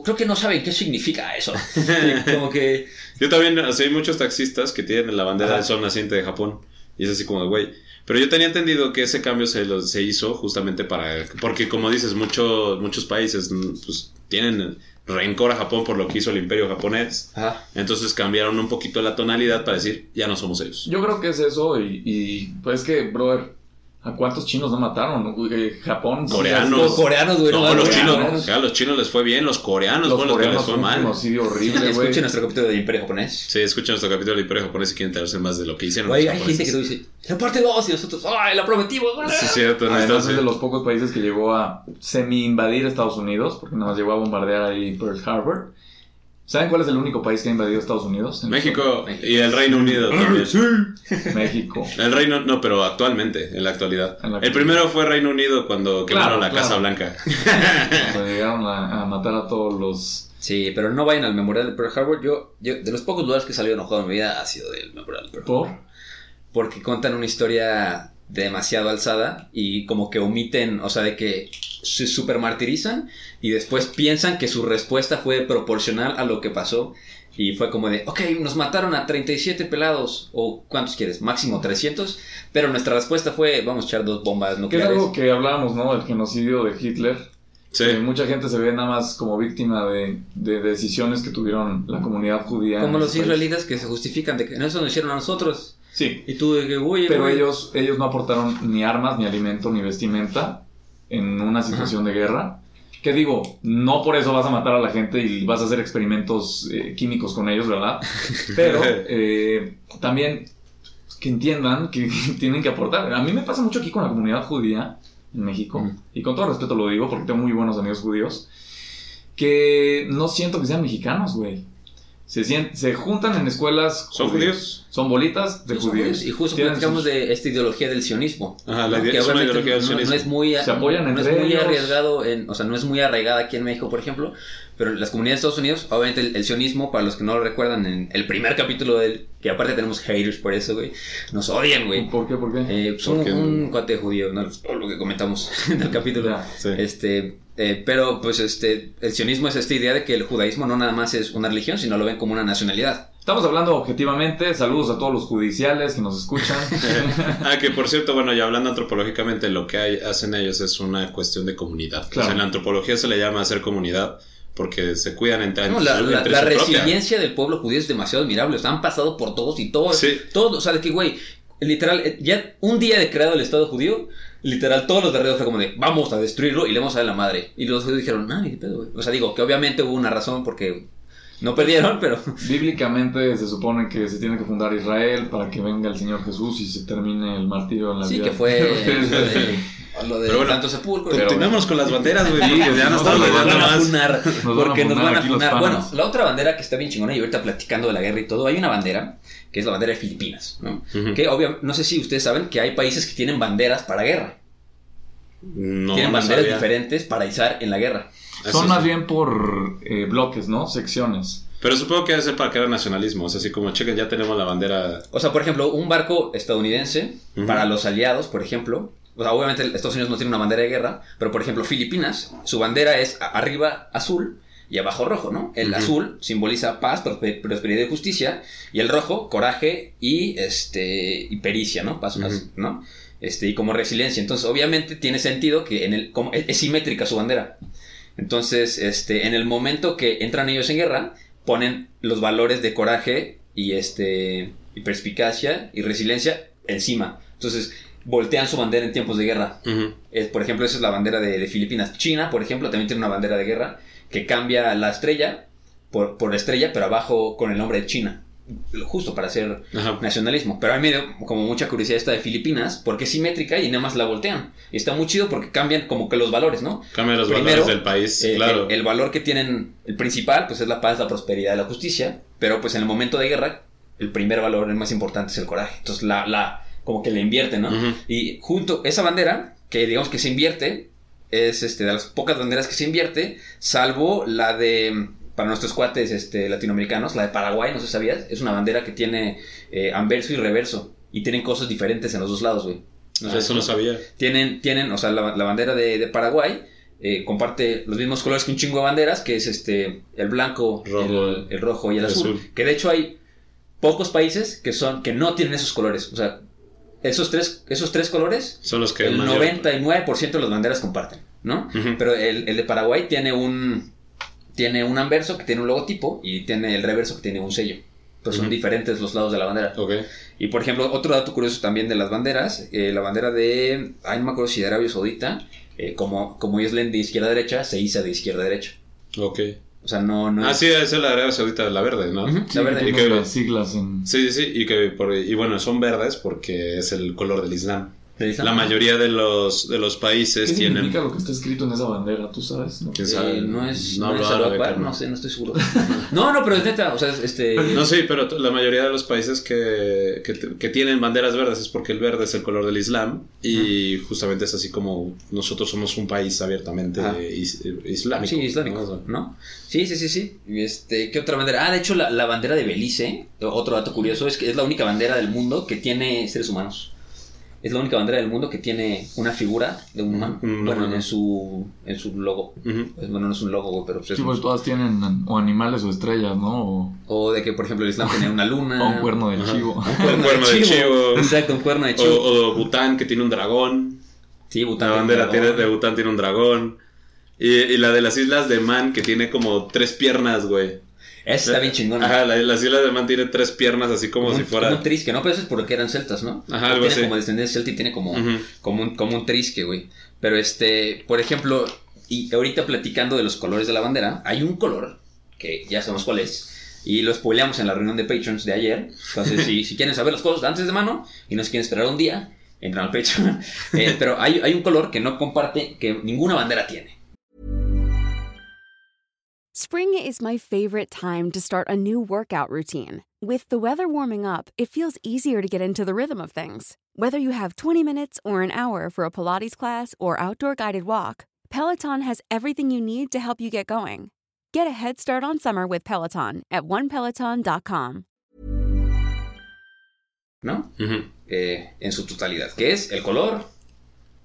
Creo que no saben qué significa eso. Como que... Yo también, o sea, hay muchos taxistas que tienen la bandera Ajá. del sol naciente de Japón. Y es así como güey. Pero yo tenía entendido que ese cambio se, lo- se hizo justamente para... Porque como dices, muchos muchos países mm, pues, tienen rencor a Japón por lo que hizo el imperio japonés. Ajá. Entonces cambiaron un poquito la tonalidad para decir, ya no somos ellos. yo creo que es eso y, y, pues que, brother, ¿a cuántos chinos no mataron? Eh, Japón. sí, Coreanos. Los coreanos, güey. No, no, los no, chinos, no, no. a los chinos les fue bien, los coreanos Los fueron los que les coreanos fue fue un mal. genocidio horrible, güey. Escuchen nuestro capítulo de Imperio Japonés. Sí, escuchen nuestro capítulo del imperio japonés si quieren enterarse más de lo que hicieron Güey, hay gente que lo dice, la parte 2 y nosotros, ¡ay, la prometimos! güey". Sí, cierto, Además necesitas- es de los pocos países que llegó a semi-invadir Estados Unidos, porque nada más llegó a bombardear ahí Pearl Harbor. ¿Saben cuál es el único país que ha invadido Estados Unidos? México y el Reino Unido también. México. El Reino, no, pero actualmente, en la actualidad. En la El primero fue Reino Unido cuando quemaron la claro. Casa Blanca. Cuando llegaron a, a matar a todos los... Sí, pero no vayan al memorial de Pearl Harbor. Yo, yo, de los pocos lugares que he salido enojado en mi vida ha sido del memorial de Pearl Harbor. ¿Por? Porque cuentan una historia demasiado alzada y como que omiten, o sea, de que se super martirizan y después piensan que su respuesta fue proporcional a lo que pasó. Y fue como de, ok, nos mataron a 37 pelados, o ¿cuántos quieres? Máximo 300. Pero nuestra respuesta fue, vamos a echar dos bombas Que es nucleares. algo que hablábamos, ¿no? Del genocidio de Hitler. Sí. Que mucha gente se ve nada más como víctima de, de decisiones que tuvieron la comunidad judía. Como los país. israelitas que se justifican de que no, eso nos hicieron a nosotros. Sí, Y tú de que, pero güey". ellos, ellos no aportaron ni armas, ni alimento, ni vestimenta en una situación de guerra. Que digo, no por eso vas a matar a la gente y vas a hacer experimentos eh, químicos con ellos, ¿verdad? Pero eh, también que entiendan que tienen que aportar. A mí me pasa mucho aquí con la comunidad judía en México, y con todo respeto lo digo porque tengo muy buenos amigos judíos, que no siento que sean mexicanos, güey. Se, sien- se juntan en escuelas. ¿Son judíos? Son bolitas de Son judíos. judíos. Y justo platicamos sus- de esta ideología del sionismo. Ajá, la ¿no? idea- Que es una ideología del no- sionismo. No, es muy, Se apoyan no es entre muy ellos. arriesgado, en, o sea, no es muy arraigada aquí en México, por ejemplo, pero en las comunidades de Estados Unidos, obviamente el, el sionismo, para los que no lo recuerdan, en el primer capítulo del, que aparte tenemos haters por eso, güey, nos odian, güey. ¿Por qué? ¿Por qué? Eh, pues un, Porque- un cuate judío, ¿no? lo que comentamos en el capítulo. Sí. Este, eh, pero pues este, el sionismo es esta idea de que el judaísmo no nada más es una religión, sino lo ven como una nacionalidad. Estamos hablando objetivamente. Saludos a todos los judiciales que nos escuchan. Ah, que por cierto, bueno, ya hablando antropológicamente, lo que hay- hacen ellos es una cuestión de comunidad. Claro. O sea, en la antropología se le llama hacer comunidad, porque se cuidan entre, No, la, la- entre la su propia. resiliencia del pueblo judío es demasiado admirable. O sea, han pasado por todos y todos. Sí. Todos, o sea, de que, güey, literal, eh, ya un día de creado el Estado judío, literal, todos los de fue como de, vamos a destruirlo y le vamos a dar la madre. Y los dijeron, ni de pedo. O sea, digo, que obviamente hubo una razón porque no perdieron, pero. Bíblicamente se supone que se tiene que fundar Israel para que venga el Señor Jesús y se termine el martirio en la Sí, vida. que fue de lo de, Pero bueno, Santo Sepulcro. Continuemos con las banderas, güey. Sí, porque ya nos no estamos van a funar, porque nos van a funar. Bueno, la otra bandera que está bien chingona y ahorita platicando de la guerra y todo, hay una bandera que es la bandera de Filipinas, ¿no? Que obviamente, no sé si ustedes saben que hay países que tienen banderas para guerra. No, tienen no banderas sabía. diferentes para izar en la guerra. Eso Son sí. más bien por eh, bloques, ¿no? Secciones. Pero supongo que debe ser para que era nacionalismo. O sea, así como, chequen, ya tenemos la bandera. O sea, por ejemplo, un barco estadounidense para los aliados, por ejemplo. O sea, obviamente Estados Unidos no tiene una bandera de guerra, pero por ejemplo, Filipinas, su bandera es arriba azul y abajo rojo, ¿no? El azul simboliza paz, prospe- prosperidad y justicia, y el rojo, coraje y este y pericia, ¿no? Paz. ¿no? Este, y como resiliencia. Entonces, obviamente tiene sentido que en el como es, es simétrica su bandera. Entonces, este, en el momento que entran ellos en guerra, ponen los valores de coraje y este y perspicacia y resiliencia encima. Entonces, voltean su bandera en tiempos de guerra. Es, por ejemplo, esa es la bandera de, de Filipinas. China, por ejemplo, también tiene una bandera de guerra que cambia la estrella por, por la estrella, pero abajo con el nombre de China. Justo para hacer Ajá. nacionalismo. Pero a mí me dio como mucha curiosidad esta de Filipinas, porque es simétrica y nada más la voltean. Y está muy chido porque cambian como que los valores, ¿no? Cambia los Primero, valores del país, Eh, claro. el, el valor que tienen, el principal, pues es la paz, la prosperidad y la justicia. Pero pues en el momento de guerra, el primer valor, el más importante es el coraje. Entonces la, la como que le invierten, ¿no? Y junto, esa bandera, que digamos que se invierte, es este, de las pocas banderas que se invierte, salvo la de, para nuestros cuates este, latinoamericanos, la de Paraguay, no sé si sabías, es una bandera que tiene eh, anverso y reverso. Y tienen cosas diferentes en los dos lados, güey. No sé Ah, eso no sabía. tienen, tienen, o sea, la, la bandera de, de Paraguay eh, comparte los mismos colores que un chingo de banderas, que es este el blanco, Rojo, el, el rojo y el el azul. azul. Que de hecho hay pocos países que son que no tienen esos colores. O sea, esos tres, esos tres colores, Son los que el más llevan. 99% de las banderas comparten, ¿no? Pero el, el de Paraguay tiene un tiene un anverso que tiene un logotipo y tiene el reverso que tiene un sello. Pues son diferentes los lados de la bandera. Y por ejemplo, otro dato curioso también de las banderas, eh, la bandera de, ay no me acuerdo si de Arabia Saudita, eh, como, como leen de izquierda a derecha, se iza de izquierda a derecha. Ok. O sea, no, no Ah, es- sí, esa es la Arabia Saudita, la verde, ¿no? Sí, la verde. Y que- las siglas en... Sí, sí, sí. Y, que por- y bueno, son verdes porque es el color del Islam. La mayoría de los, de los ¿Qué países tienen... significa lo que está escrito en esa bandera? ¿Tú sabes? No? ¿Quién Eh, sabe? no es, No no, hablo es árabe, no sé, no estoy seguro. no, no, pero es neta, o sea, es, este... No, sí, pero la mayoría de los países que, que, tienen banderas verdes es porque el verde es el color del Islam y justamente es así como nosotros somos un país abiertamente is- islámico. Sí, islámico, ¿no? Sí, sí, sí, sí. Y Este, ¿qué otra bandera? Ah, de hecho, la, la bandera de Belice, otro dato curioso, es que es la única bandera del mundo que tiene seres humanos. Es la única bandera del mundo que tiene una figura de un humano. Un bueno, humano. en su, en su logo. Pues, bueno, no es un logo, güey, pero pues es Sí, un- pues todas tienen o animales o estrellas, ¿no? O, O de que, por ejemplo, el Islam tenía una luna. o un cuerno de Ajá. chivo. Un cuerno de chivo. Exacto, un cuerno de O, chivo. o Bután que tiene un dragón. sí, Bután. La tiene un bandera tiene, de Bután tiene un dragón. Y, y la de las islas de Man que tiene como tres piernas, güey. Esa está bien chingona. Ajá, la, las islas de Man tiene tres piernas así como, Como si fuera... como un trisque, ¿no? Pero eso es porque eran celtas, ¿no? Ajá, algo tiene así. como descendencia celta y tiene como, como, un, como un trisque, güey. Pero este, por ejemplo, y ahorita platicando de los colores de la bandera, hay un color que ya sabemos cuál es. Y lo spoileamos en la reunión de Patrons de ayer. Entonces, si, si quieren saber las cosas antes de mano y no se quieren esperar un día, entran al Patreon. Eh, pero hay, hay un color que no comparte, que ninguna bandera tiene. Spring is my favorite time to start a new workout routine. With the weather warming up, it feels easier to get into the rhythm of things. Whether you have 20 minutes or an hour for a Pilates class or outdoor guided walk, Peloton has everything you need to help you get going. Get a head start on summer with Peloton at onepeloton.com. ¿No? Ujú. Eh, en su totalidad. Que es el color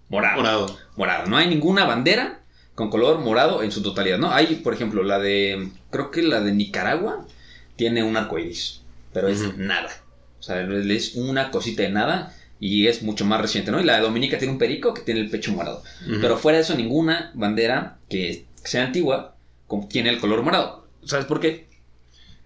morado. Morado. morado. No hay ninguna bandera con color morado en su totalidad, ¿no? Hay, por ejemplo, la de, creo que la de Nicaragua tiene un arco iris, pero es nada. O sea, es una cosita de nada y es mucho más reciente, ¿no? Y la de Dominica tiene un perico que tiene el pecho morado. Pero fuera de eso, ninguna bandera que sea antigua tiene el color morado. ¿Sabes por qué?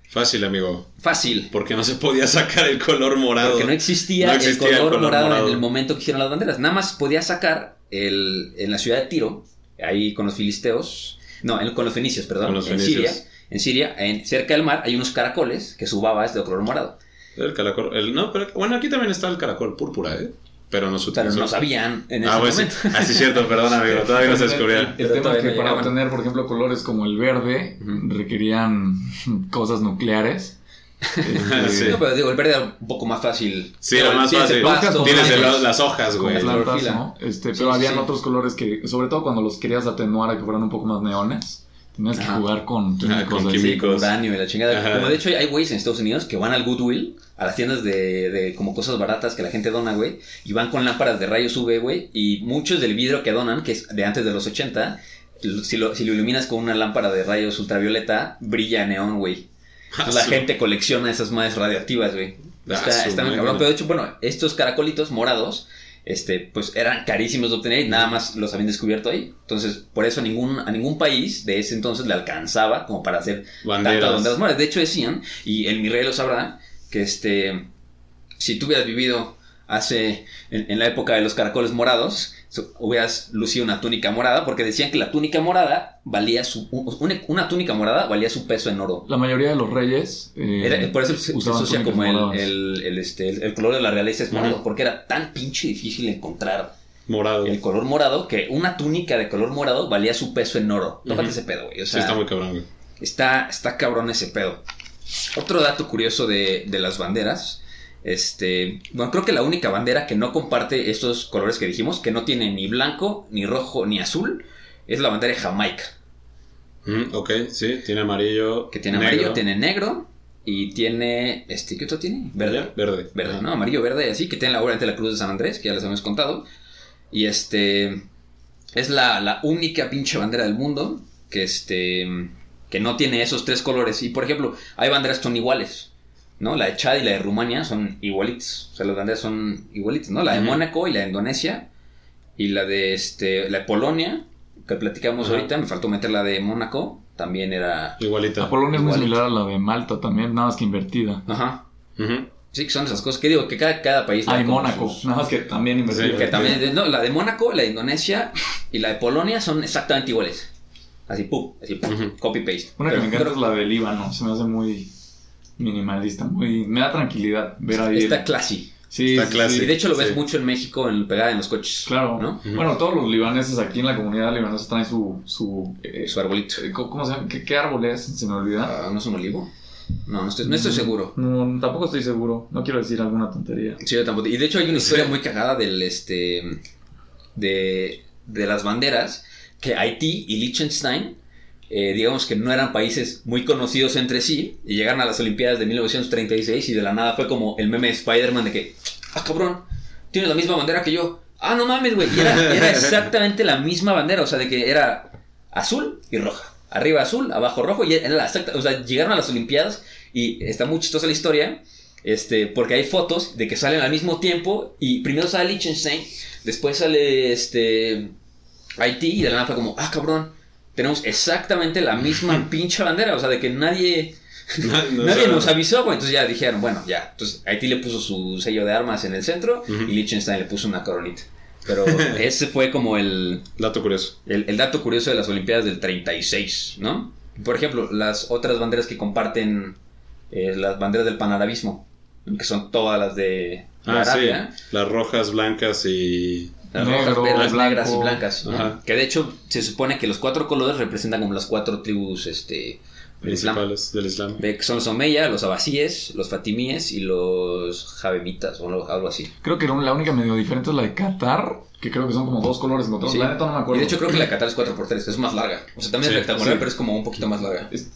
Fácil, amigo. Fácil. Porque no se podía sacar el color morado. Porque no existía, No existía el, color morado, en el momento que hicieron las banderas. Nada más podía sacar el, en la ciudad de Tiro, ahí con los filisteos, no, en- con los fenicios, perdón, Con los en fenicios. Siria. En Siria, en, cerca del mar, hay unos caracoles que su baba es de color morado. El caracol. el- no, pero bueno, aquí también está el caracol púrpura, ¿eh? Pero no se Pero no sabían en ese Ah, bueno, sí. momento. Ah, sí, cierto, perdón, amigo. Todavía no se descubría. El, tema es que no para obtener, por ejemplo, colores como el verde, requerían cosas nucleares. Sí. No, pero digo, el verde era un poco más fácil. Sí, era más tienes fácil. el pasto, Tienes el- tienes- las hojas, güey. plantas, clorofila. ¿no? Este, Sí, pero sí, habían sí. otros colores que, sobre todo cuando los querías atenuar a que fueran un poco más neones, tenías que Ajá. jugar con químicos. con ahí. Sí, químicos. con uranio y la chingada. Ajá. Como de hecho hay güeyes en Estados Unidos que van al Goodwill, a las tiendas de, de como cosas baratas que la gente dona, güey, y van con lámparas de rayos UV, güey, y muchos del vidrio que donan, que es de antes de los 80, si lo, si lo iluminas con una lámpara de rayos ultravioleta, brilla neón, güey. Entonces la gente colecciona esas madres radioactivas, güey. Ah, Está, está muy cabrón. Pero de hecho, bueno, estos caracolitos morados, este, pues eran carísimos de obtener y nada más los habían descubierto ahí. Entonces, por eso a ningún, a ningún país de ese entonces le alcanzaba como para hacer Banderas. tantas banderas moradas. De hecho, decían, y el mi rey lo sabrá, que este, si tú hubieras vivido hace, en, en la época de los caracoles morados, hubieras lucido una túnica morada, porque decían que la túnica morada valía su, una, una túnica morada valía su peso en oro. La mayoría de los reyes. eh, Era- por eso se, asocia como el, moradas. el, el, este, el, el color de la realeza es morado, porque era tan pinche difícil encontrar Morado. el color morado que una túnica de color morado valía su peso en oro. Tócate Ujú. ese pedo, güey. O Sí, está muy cabrón, güey. Está, está cabrón ese pedo. Otro dato curioso de, de las banderas. Este, bueno, creo que la única bandera que no comparte estos colores que dijimos, que no tiene ni blanco, ni rojo, ni azul, es la bandera de Jamaica. Mm, ok, sí, tiene amarillo. Que tiene negro. amarillo, tiene negro y tiene. Este, ¿Qué otro tiene? Verde. Verde. Verde. ¿no? Amarillo, verde, así, que tiene la obra de la Cruz de San Andrés, que ya les habíamos contado. Y este. Es la, la única pinche bandera del mundo que este. que no tiene esos tres colores. Y por ejemplo, hay banderas que son iguales. ¿No? La de Chad y la de Rumania son igualitas. O sea, las banderas son igualitas, ¿no? La de. Mónaco y la de Indonesia. Y la de este. La de Polonia, que platicamos ahorita, me faltó meter la de Mónaco. También era. Igualita. La Polonia es muy similar a la de Malta también, nada más que invertida. Ajá. Sí, que son esas cosas que digo que cada, cada país. Hay como Mónaco, sus- nada más que también invertida. Sí, Que también, no, la de Mónaco, la de Indonesia y la de Polonia son exactamente iguales. Así, pum, así, pum, copy paste. Una que Pero me encanta creo es la de Líbano, se me hace muy minimalista, muy me da tranquilidad ver ahí. Está el- classy. sí, está sí, classy. Y de hecho lo ves Sí. mucho en México, en pegada en los coches. Claro, ¿no? Bueno, todos los libaneses aquí en la comunidad libanesa traen su su, eh, Su arbolito. eh, ¿cómo se llama? ¿Qué, qué árbol es? Se me olvida. Ah, ¿No es un olivo? No, no estoy, no estoy seguro. No, tampoco estoy seguro. No quiero decir alguna tontería. Sí, yo tampoco. Y de hecho hay una historia muy cagada del este de, de las banderas que Haití y Liechtenstein eh, digamos que no eran países muy conocidos entre sí y llegaron a las Olimpiadas de 1936 y de la nada fue como el meme de Spider-Man de que, ah cabrón, tienes la misma bandera que yo. Ah, no mames, güey. Era, era exactamente la misma bandera, o sea, de que era azul y roja. Arriba azul, abajo rojo, y era la exacta, o sea, llegaron a las Olimpiadas y está muy chistosa la historia, este, porque hay fotos de que salen al mismo tiempo y primero sale Liechtenstein, después sale este Haití y de la nada fue como, ah, cabrón, tenemos exactamente la misma pinche bandera, o sea, de que nadie, No, no nadie nos avisó, güey. Entonces ya dijeron, bueno, ya. Entonces Haití le puso su sello de armas en el centro y Liechtenstein le puso una coronita. Pero ese fue como el, Dato curioso. el, el dato curioso de las Olimpiadas del 36, ¿no? Por ejemplo, las otras banderas que comparten, eh, las banderas del panarabismo, que son todas las de, Ah, sí. Arabia. Las rojas, blancas y. Las Negro, rojas, verdes, blanco. negras y blancas. ¿no? Ajá. Que de hecho se supone que los cuatro colores representan como las cuatro tribus este, del Islam. principales del Islam. Que son los Omeya, los Abasíes, los Fatimíes y los Javemitas o algo así. Creo que la única medio diferente es la de Qatar, que creo que son como dos colores. Sí. La neta no me Y acuerdo. de hecho creo que la de Qatar es 4x3, es más larga. O sea, también Sí, es rectangular, sí. pero es como un poquito más larga. Es-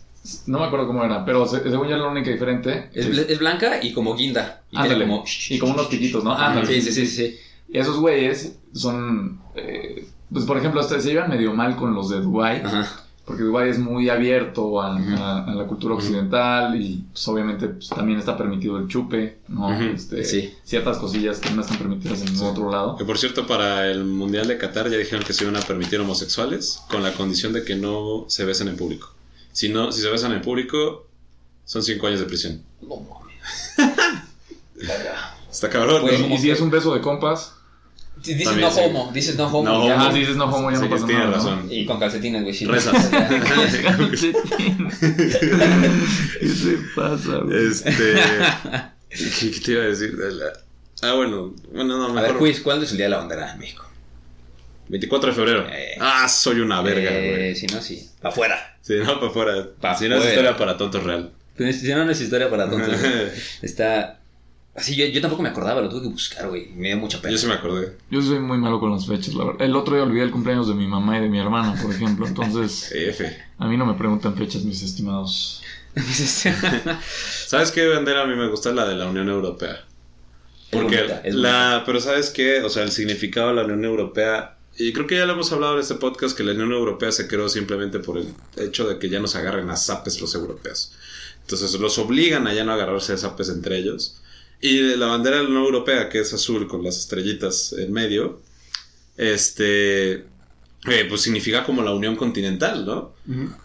no me acuerdo cómo era, pero se- según yo la única diferente. Es, es blanca y como guinda. Y Ándale. como... Y como unos piquitos, ¿no? Ándale. Sí, sí, sí, sí. Esos güeyes son. eh, pues por ejemplo, se llevan medio mal con los de Dubai Ajá. porque Dubai es muy abierto a, Ujú. a- a la cultura occidental y pues, obviamente pues, también está permitido el chupe, ¿no? Este, Sí. Ciertas cosillas que no están permitidas en ningún otro lado. Que por cierto, para el Mundial de Qatar ya dijeron que se iban a permitir homosexuales con la condición de que no se besen en público. Si no, si se besan en público, son cinco años de prisión. No mames. Está cabrón. Pues, ¿no? Y si es un beso de compas. Si dices También no sí. homo, dices no homo. No ya. Ah, si dices no homo, ya Sí, no pasa tienes nada. ¿no? razón. Y con calcetines, güey. Rezas. ¿Qué te pasa, güey? Este. ¿Qué, qué te iba a decir? Ah, bueno. Bueno, no, A ver, mejor. quiz, ¿cuándo es el Día de la Bandera en México? 24 de febrero. Eh. Ah, soy una verga, Eh, güey. si no, sí. Pa' afuera. Sí, no, para afuera. Pa' si no es historia para tontos real. Si no, no es historia para tontos. Está... Así, yo, yo tampoco me acordaba, lo tuve que buscar, güey. Me dio mucha pena. Yo sí me acordé. Yo soy muy malo con las fechas, la verdad. El otro día olvidé el cumpleaños de mi mamá y de mi hermana, por ejemplo. Entonces, F. a mí no me preguntan fechas, mis estimados. ¿Sabes qué bandera a mí me gusta? La de la Unión Europea. Porque bonita, es la, pero ¿sabes qué? O sea, el significado de la Unión Europea, y creo que ya lo hemos hablado en este podcast, que la Unión Europea se creó simplemente por el hecho de que ya nos agarren a zapes los europeos. Entonces los obligan a ya no agarrarse a zapes entre ellos. Y la bandera de la Unión Europea, que es azul con las estrellitas en medio, este, eh, pues significa como la Unión Continental, ¿no?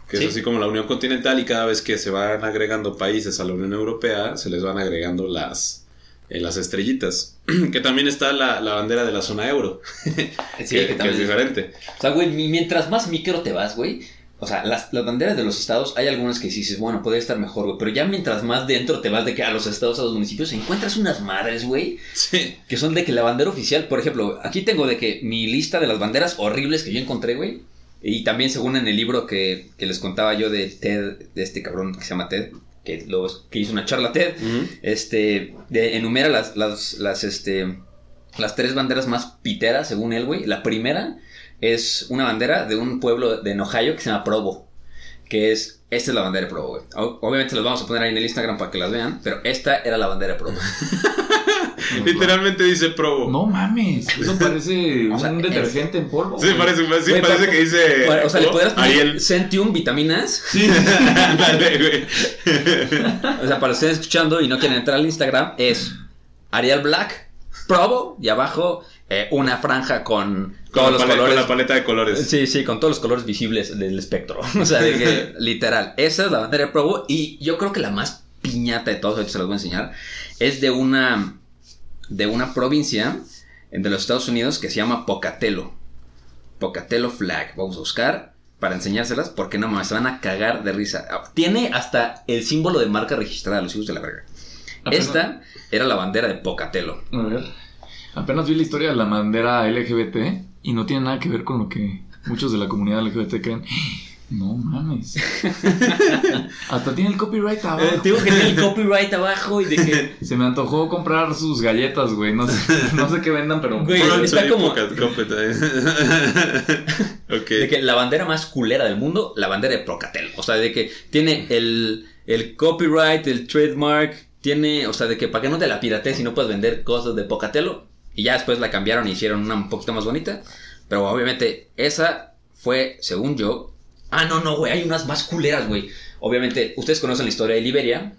Que Sí. es así como la Unión Continental y cada vez que se van agregando países a la Unión Europea, se les van agregando las, eh, las estrellitas. que también está la, la bandera de la zona euro, Sí, que, que que también- es diferente. O sea, güey, mi- mientras más micro te vas, güey. O sea, las, las banderas de los estados, hay algunas que dices, bueno, puede estar mejor, güey. Pero ya mientras más dentro te vas de que a los estados, a los municipios, encuentras unas madres, güey. Sí. Que son de que la bandera oficial, por ejemplo, aquí tengo de que mi lista de las banderas horribles que yo encontré, güey. Y también según en el libro que, que les contaba yo de Ted, de este cabrón que se llama Ted, que, lo, que hizo una charla TED, este, de- enumera las, las, las, este, las tres banderas más piteras, según él, güey. La primera es una bandera de un pueblo de en Ohio que se llama Provo. Que es, esta es la bandera de Provo, güey. Obviamente las vamos a poner ahí en el Instagram para que las vean, pero esta era la bandera de Provo. Literalmente dice Provo. No mames, eso parece O sea, un detergente en polvo. Sí, güey. parece, sí, Güey, parece pa- que dice. o sea, le podrías poner Ariel. Centium vitaminas. Güey. O sea, para estén escuchando y no quieren entrar al Instagram, es Arial Black, Provo, y abajo eh, una franja con Con todos la los colores. Con la paleta de colores. Sí, sí, con todos los colores visibles del espectro. O sea, de que, literal. Esa es la bandera de Provo. Y yo creo que la más piñata de todos, ahorita se las voy a enseñar, es de una, de una provincia de los Estados Unidos que se llama Pocatello. Pocatello Flag. Vamos a buscar para enseñárselas porque no mames, se van a cagar de risa. Tiene hasta el símbolo de marca registrada, los hijos de la verga. Apenas- Esta era la bandera de Pocatello. A ver. Apenas vi la historia de la bandera LGBT y no tiene nada que ver con lo que muchos de la comunidad LGBT creen. No mames. Hasta tiene el copyright abajo. digo que tiene el copyright abajo y de que Se me antojó comprar sus galletas, güey. No sé, no sé qué vendan, pero. Güey, está como- poca- copeta. ok. De que la bandera más culera del mundo, la bandera de Procatel. O sea, de que tiene el, el copyright, el trademark, tiene, o sea, de que para que no te la piratees y no puedes vender cosas de Pocatello. Y ya después la cambiaron y hicieron una un poquito más bonita. Pero obviamente esa fue, según yo... Ah, no, no, güey, hay unas más culeras, güey. Obviamente, ustedes conocen la historia de Liberia,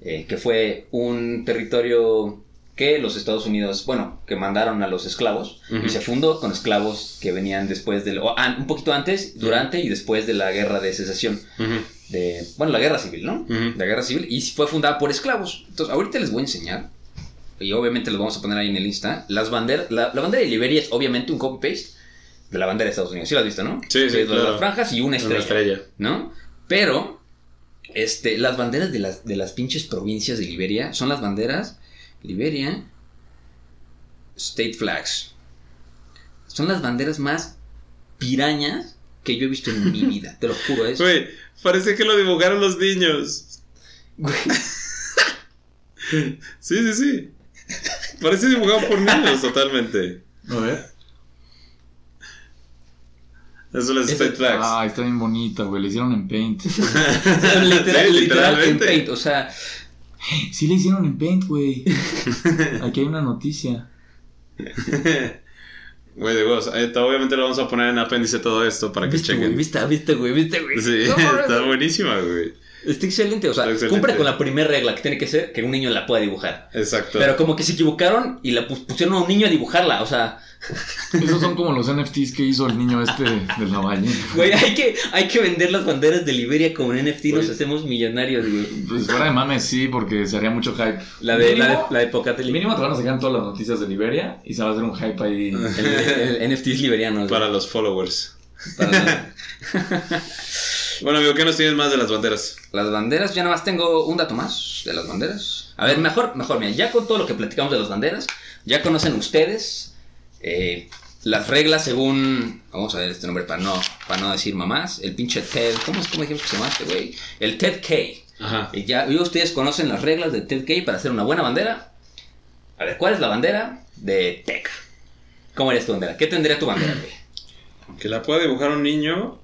eh, que fue un territorio que los Estados Unidos, bueno, que mandaron a los esclavos y se fundó con esclavos que venían después del, o un poquito antes, durante y después de la guerra de secesión, de, bueno, la guerra civil, ¿no? La guerra civil y fue fundada por esclavos. Entonces, ahorita les voy a enseñar y obviamente los vamos a poner ahí en el Insta. Las banderas, la, la bandera de Liberia es obviamente un copy paste de la bandera de Estados Unidos. ¿Sí la has visto, no? Sí, sí, claro. Las franjas y una estrella. Una estrella. ¿no? Pero, este, las banderas de las, de las pinches provincias de Liberia son las banderas Liberia State Flags. Son las banderas más pirañas que yo he visto en mi vida, te lo juro. Es, Güey, parece que lo dibujaron los niños. Güey, Sí, sí, sí. Parece dibujado por niños totalmente. A ver. Eso es Ese- State Flags. Ah, está bien bonita, güey. Le hicieron en Paint. literal, Sí, literal, en literalmente. paint, o sea, Sí le hicieron en Paint, güey. Aquí hay una noticia. Güey, de huevos. Eh, Obviamente lo vamos a poner en apéndice todo esto para que viste, güey, chequen. viste, viste, güey, viste, güey. Sí, No, está buenísima, güey. Está excelente, o sea, excelente. cumple con la primera regla que tiene que ser que un niño la pueda dibujar. Exacto. Pero como que se equivocaron y la pus- pusieron a un niño a dibujarla, o sea, Esos son como los NFTs que hizo el niño este de la ballena. güey, hay que, hay que vender las banderas de Liberia como en NFT, nos hacemos millonarios, güey. Pues fuera de mames, sí, porque se haría mucho hype. La de, la de, la de Pocatelli. Mínimo te van a sacar todas las noticias de Liberia y se va a hacer un hype ahí. El, el- el NFTs liberianos. Para güey. los followers. Para- Bueno, amigo, ¿qué nos tienes más de las banderas? Las banderas, ya nada más tengo un dato más de las banderas. A ver, mejor, mejor, mira, ya con todo lo que platicamos de las banderas, ya conocen ustedes eh, las reglas según, vamos a ver este nombre para no, para no decir mamás, el pinche Ted, ¿cómo cómo dijimos que se llama este güey? El Ted K. Ajá. Y ya y ustedes conocen las reglas de Ted K para hacer una buena bandera. A ver, ¿cuál es la bandera de Teca? ¿Cómo harías tu bandera? ¿Qué tendría tu bandera, güey? Que la pueda dibujar un niño.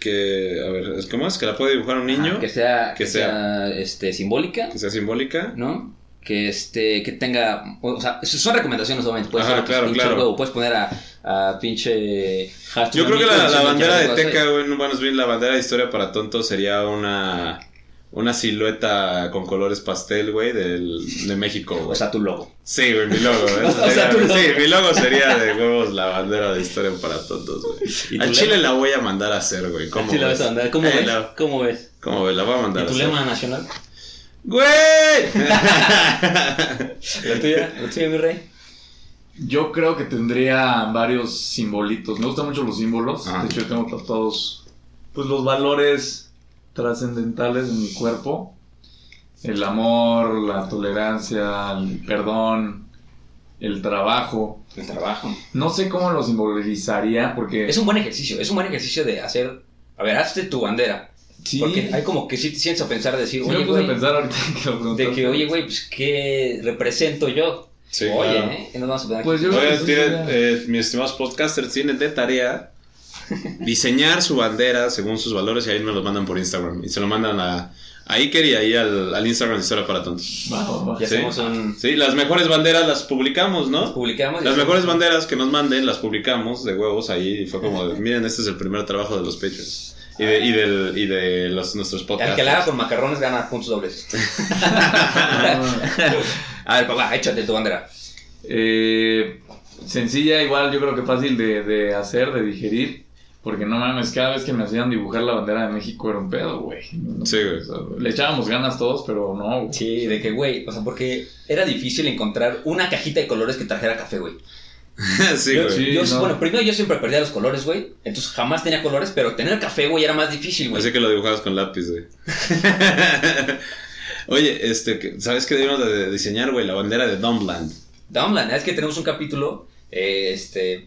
Que, a ver, ¿cómo es? Que la puede dibujar un niño. Ah, que sea, que que sea, este, simbólica. que sea simbólica. ¿no? Que este, que tenga, o sea, son recomendaciones obviamente, puedes, Ajá, claro, claro. puedes poner a, a pinche Yo creo que la, la bandera de Teca, Teca güey, bueno, es bien, la bandera de Historia para Tontos sería una, una silueta con colores pastel, güey, del, de México, güey. o sea, tu logo. sí, güey, mi logo, güey. o sea, Sería- tu logo. Sí, mi logo sería de huevos la bandera de Historia para Tontos, ¿Y güey. Al Chile lema? la voy a mandar a hacer, güey. ¿Cómo Sí, la ves? vas a mandar. ¿Cómo Eh, ves? la- ¿Cómo ves? ¿Cómo ves? La voy a mandar ¿Y a tu hacer. lema nacional? ¡Güey! ¿La tuya? ¿La tuya, mi rey? Yo creo que tendría varios simbolitos. Me gustan mucho los símbolos. Ah. De hecho, yo tengo tatuados pues los valores trascendentales de mi cuerpo. El amor, la tolerancia, el perdón, el trabajo. El trabajo. No sé cómo lo simbolizaría porque... Es un buen ejercicio, es un buen ejercicio de hacer, a ver, hazte tu bandera. sí, Porque hay como que si te sientes a pensar de decir, sí me oye, puse a güey, pensar ahorita que lo de que, oye, güey, pues, ¿qué represento yo? Sí, oye, claro. ¿eh? ¿Qué nos vamos a poner Pues yo- Oye, ya. eh, mis estimados podcasters tienen de tarea diseñar su bandera según sus valores y ahí me lo mandan por Instagram. Y se lo mandan a, a Iker y ahí al, al Instagram de Historia para Tontos. Ya sí. hacemos un... Sí, las mejores banderas las publicamos, ¿no? Publicamos. y Las mejores banderas que nos manden las publicamos de huevos ahí. Y fue como, de, miren, este es el primer trabajo de los Patreons. Y de, y del, y de los, nuestros podcasts. El que la haga con macarrones gana puntos dobles. a ver, papá, échate tu bandera. Eh, sencilla, igual yo creo que fácil de, de hacer, de digerir. Porque no mames, cada vez que me hacían dibujar la bandera de México era un pedo, güey. No, Sí, güey. o sea, le echábamos ganas todos, pero no. güey. Sí, de que, güey, o sea, porque era difícil encontrar una cajita de colores que trajera café, güey. sí, yo, güey. sí. yo- no. Bueno, primero yo siempre perdía los colores, güey. Entonces jamás tenía colores, pero tener café, güey, era más difícil, güey. Así que lo dibujabas con lápiz, güey. Oye, este, ¿sabes qué debimos de diseñar, güey? La bandera de Dumbland. Downland, es que tenemos un capítulo, eh, este,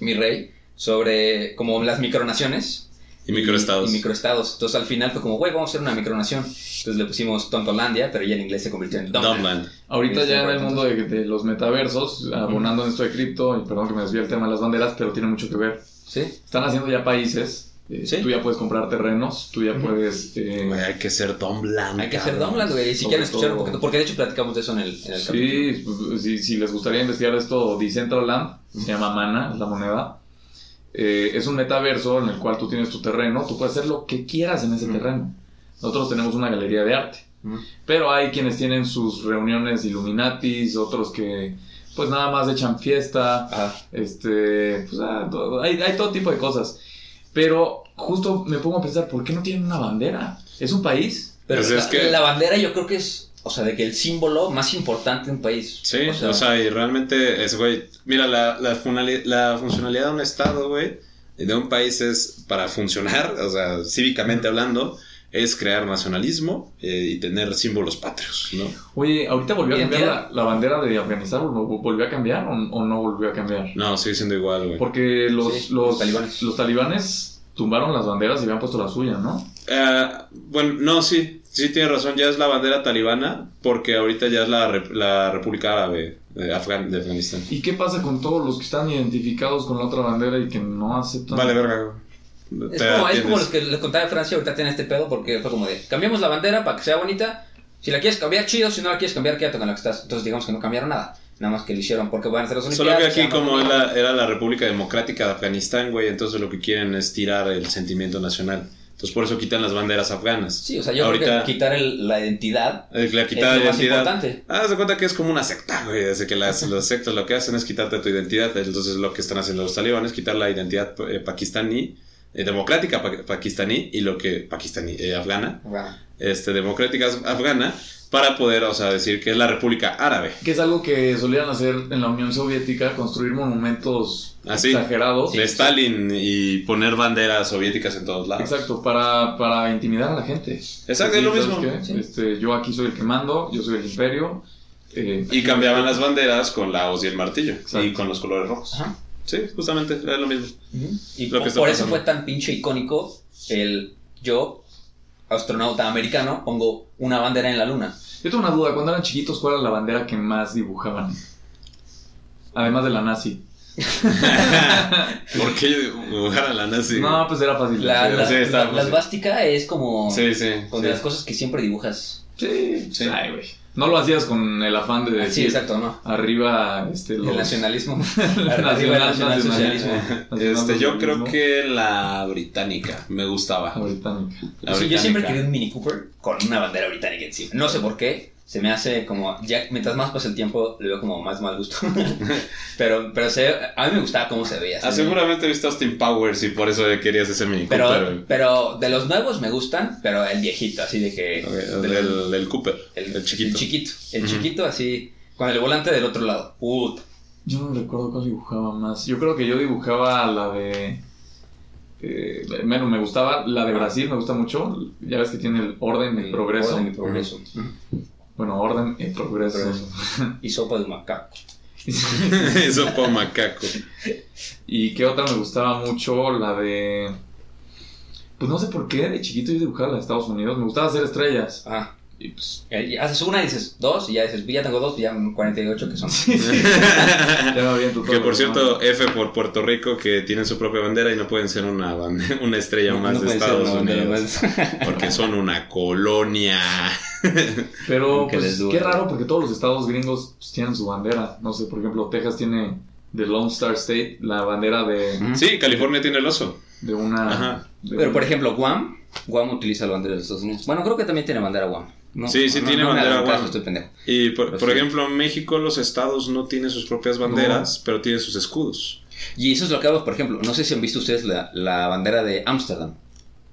mi rey, sobre como las micronaciones. Y microestados. Y, microestados. Entonces al final fue como, güey, vamos a hacer una micronación. Entonces le pusimos Tontolandia, pero ya en inglés se convirtió en Dumbland. Dumbland. Ahorita Este, ya en el mundo de, de los metaversos, abonando en esto de cripto, y perdón que me desvíe el tema de las banderas, pero tiene mucho que ver. ¿Sí? Están haciendo ya países. eh, Sí. Tú ya puedes comprar terrenos, tú ya puedes. eh, hay que ser Dumbland. Hay que cabrón. Dumbland, güey. Si quieren escuchar un poquito, porque de hecho platicamos de eso en el, en el capítulo. Sí, pues, si, si les gustaría investigar esto, Decentraland, se llama Mana, es la moneda. Eh, es un metaverso en el cual tú tienes tu terreno, tú puedes hacer lo que quieras en ese terreno. Nosotros tenemos una galería de arte, pero hay quienes tienen sus reuniones Illuminatis, otros que pues nada más echan fiesta, este, pues, ah, todo- hay, hay todo tipo de cosas. Pero justo me pongo a pensar, ¿por qué no tienen una bandera? ¿Es un país? Pero Pues la, es que- la bandera yo creo que es, o sea, de que el símbolo más importante de un país. Sí, o sea, y realmente es, güey, mira, la, la, funali- la funcionalidad de un estado, güey, de un país es para funcionar, o sea, cívicamente hablando, es crear nacionalismo eh, y tener símbolos patrios, ¿no? Oye, ahorita volvió a cambiar la, bandera de Afganistán, ¿o no- ¿volvió a cambiar o, o no volvió a cambiar? No, sigue siendo igual, güey. Porque los, Sí, los, los talibanes. los talibanes tumbaron las banderas y habían puesto la suya, ¿no? Eh, bueno, no, sí, sí tiene razón, ya es la bandera talibana, porque ahorita ya es la, la República Árabe de, Afgan- de Afganistán. ¿Y qué pasa con todos los que están identificados con la otra bandera y que no aceptan? Vale, verga. Es como, es como atiendes. los que les contaba de Francia, ahorita tienen este pedo porque fue como de, cambiamos la bandera para que sea bonita, si la quieres cambiar, chido, si no la quieres cambiar, quédate con la que estás. Entonces digamos que no cambiaron nada, nada más que lo hicieron porque van a ser las Solo Olimpiadas. que aquí, como era, era la República Democrática de Afganistán, güey, entonces lo que quieren es tirar el sentimiento nacional. Entonces por eso quitan las banderas afganas. Sí, o sea, yo Ahorita, creo que quitar el- la identidad eh, la es lo de más identidad. importante. Ah, haz de cuenta que es como una secta, güey. Desde que las, las sectas lo que hacen es quitarte tu identidad. Entonces lo que están haciendo los talibanes es quitar la identidad eh, pakistaní, eh, democrática pa- pakistaní y lo que pakistaní, eh, afgana, este, democrática afgana, para poder, o sea, decir que es la República Árabe. Que es algo que solían hacer en la Unión Soviética, construir monumentos Así. exagerados. de Stalin y poner banderas soviéticas en todos lados. Exacto, para, para intimidar a la gente. Exacto, es lo ¿sabes mismo. Sí. Este, yo aquí soy el que mando, yo soy el imperio. eh, Y cambiaban las banderas con la hoz y el martillo. Exacto. Y con los colores rojos. Ajá. Sí, justamente, es lo mismo. Y Lo que por, está por eso fue tan pinche icónico el yo, astronauta americano, pongo una bandera en la luna. Yo tengo una duda, cuando eran chiquitos, ¿cuál era la bandera que más dibujaban? Además de la nazi. ¿Por qué dibujar a la nazi? No, pues era fácil. La, la, sí, está la- la es como Sí, sí. con sí. de las cosas que siempre dibujas. Sí, Sí. Ay, güey. No lo hacías con el afán de Ah, sí, decir exacto, ¿no? arriba este, los... El nacionalismo. Nacional, Arriba el nacional. nacionalsocialismo. Este, yo creo que la británica me gustaba. La británica. La Sí, yo siempre quería un Mini Cooper con una bandera británica encima. No sé por qué. Se me hace como. Ya, mientras más pasa el tiempo, le veo como más mal gusto. pero pero se, a mí me gustaba cómo se veía. Ah, se- seguramente viste Austin Powers y por eso querías ese Mini Pero, Cooper. pero de los nuevos me gustan, pero el viejito, así de que. Del- del, del Cooper, el, el, chiquito. El chiquito. El chiquito, así. Con el volante del otro lado. Puta. Yo no recuerdo cuál dibujaba más. Yo creo que yo dibujaba la de... eh, bueno, me gustaba la de Brasil, me gusta mucho. Ya ves que tiene el orden y progreso. Orden y progreso. Bueno, orden y progreso. Y sopa de macaco. Eso por macaco. y qué otra me gustaba mucho, la de... Pues no sé por qué, de chiquito yo dibujaba la de Estados Unidos. Me gustaba hacer estrellas. Ah. Y pues... eh, y haces una y dices dos, y ya dices, ya tengo dos, y ya 48 que son. Que por cierto. F por Puerto Rico, que tienen su propia bandera y no pueden ser una, bande- una estrella No- más no de Estados bandera Unidos. más. Porque son una colonia. Pero pues, qué raro porque todos los estados gringos pues, tienen su bandera. No sé, por ejemplo, Texas tiene The Lone Star State, la bandera de, Sí, California tiene el oso. de una... Ajá. de Pero una- por ejemplo, Guam, Guam utiliza la bandera de los Estados Unidos. Bueno, creo que también tiene bandera Guam. No, Sí, sí no- tiene no bandera caso, Guam. estoy pendejo. Y por, Pues por sí. ejemplo, en México los estados no tienen sus propias banderas, pero tienen sus escudos. Y eso es lo que hago, por ejemplo, no sé si han visto ustedes la, la bandera de Ámsterdam.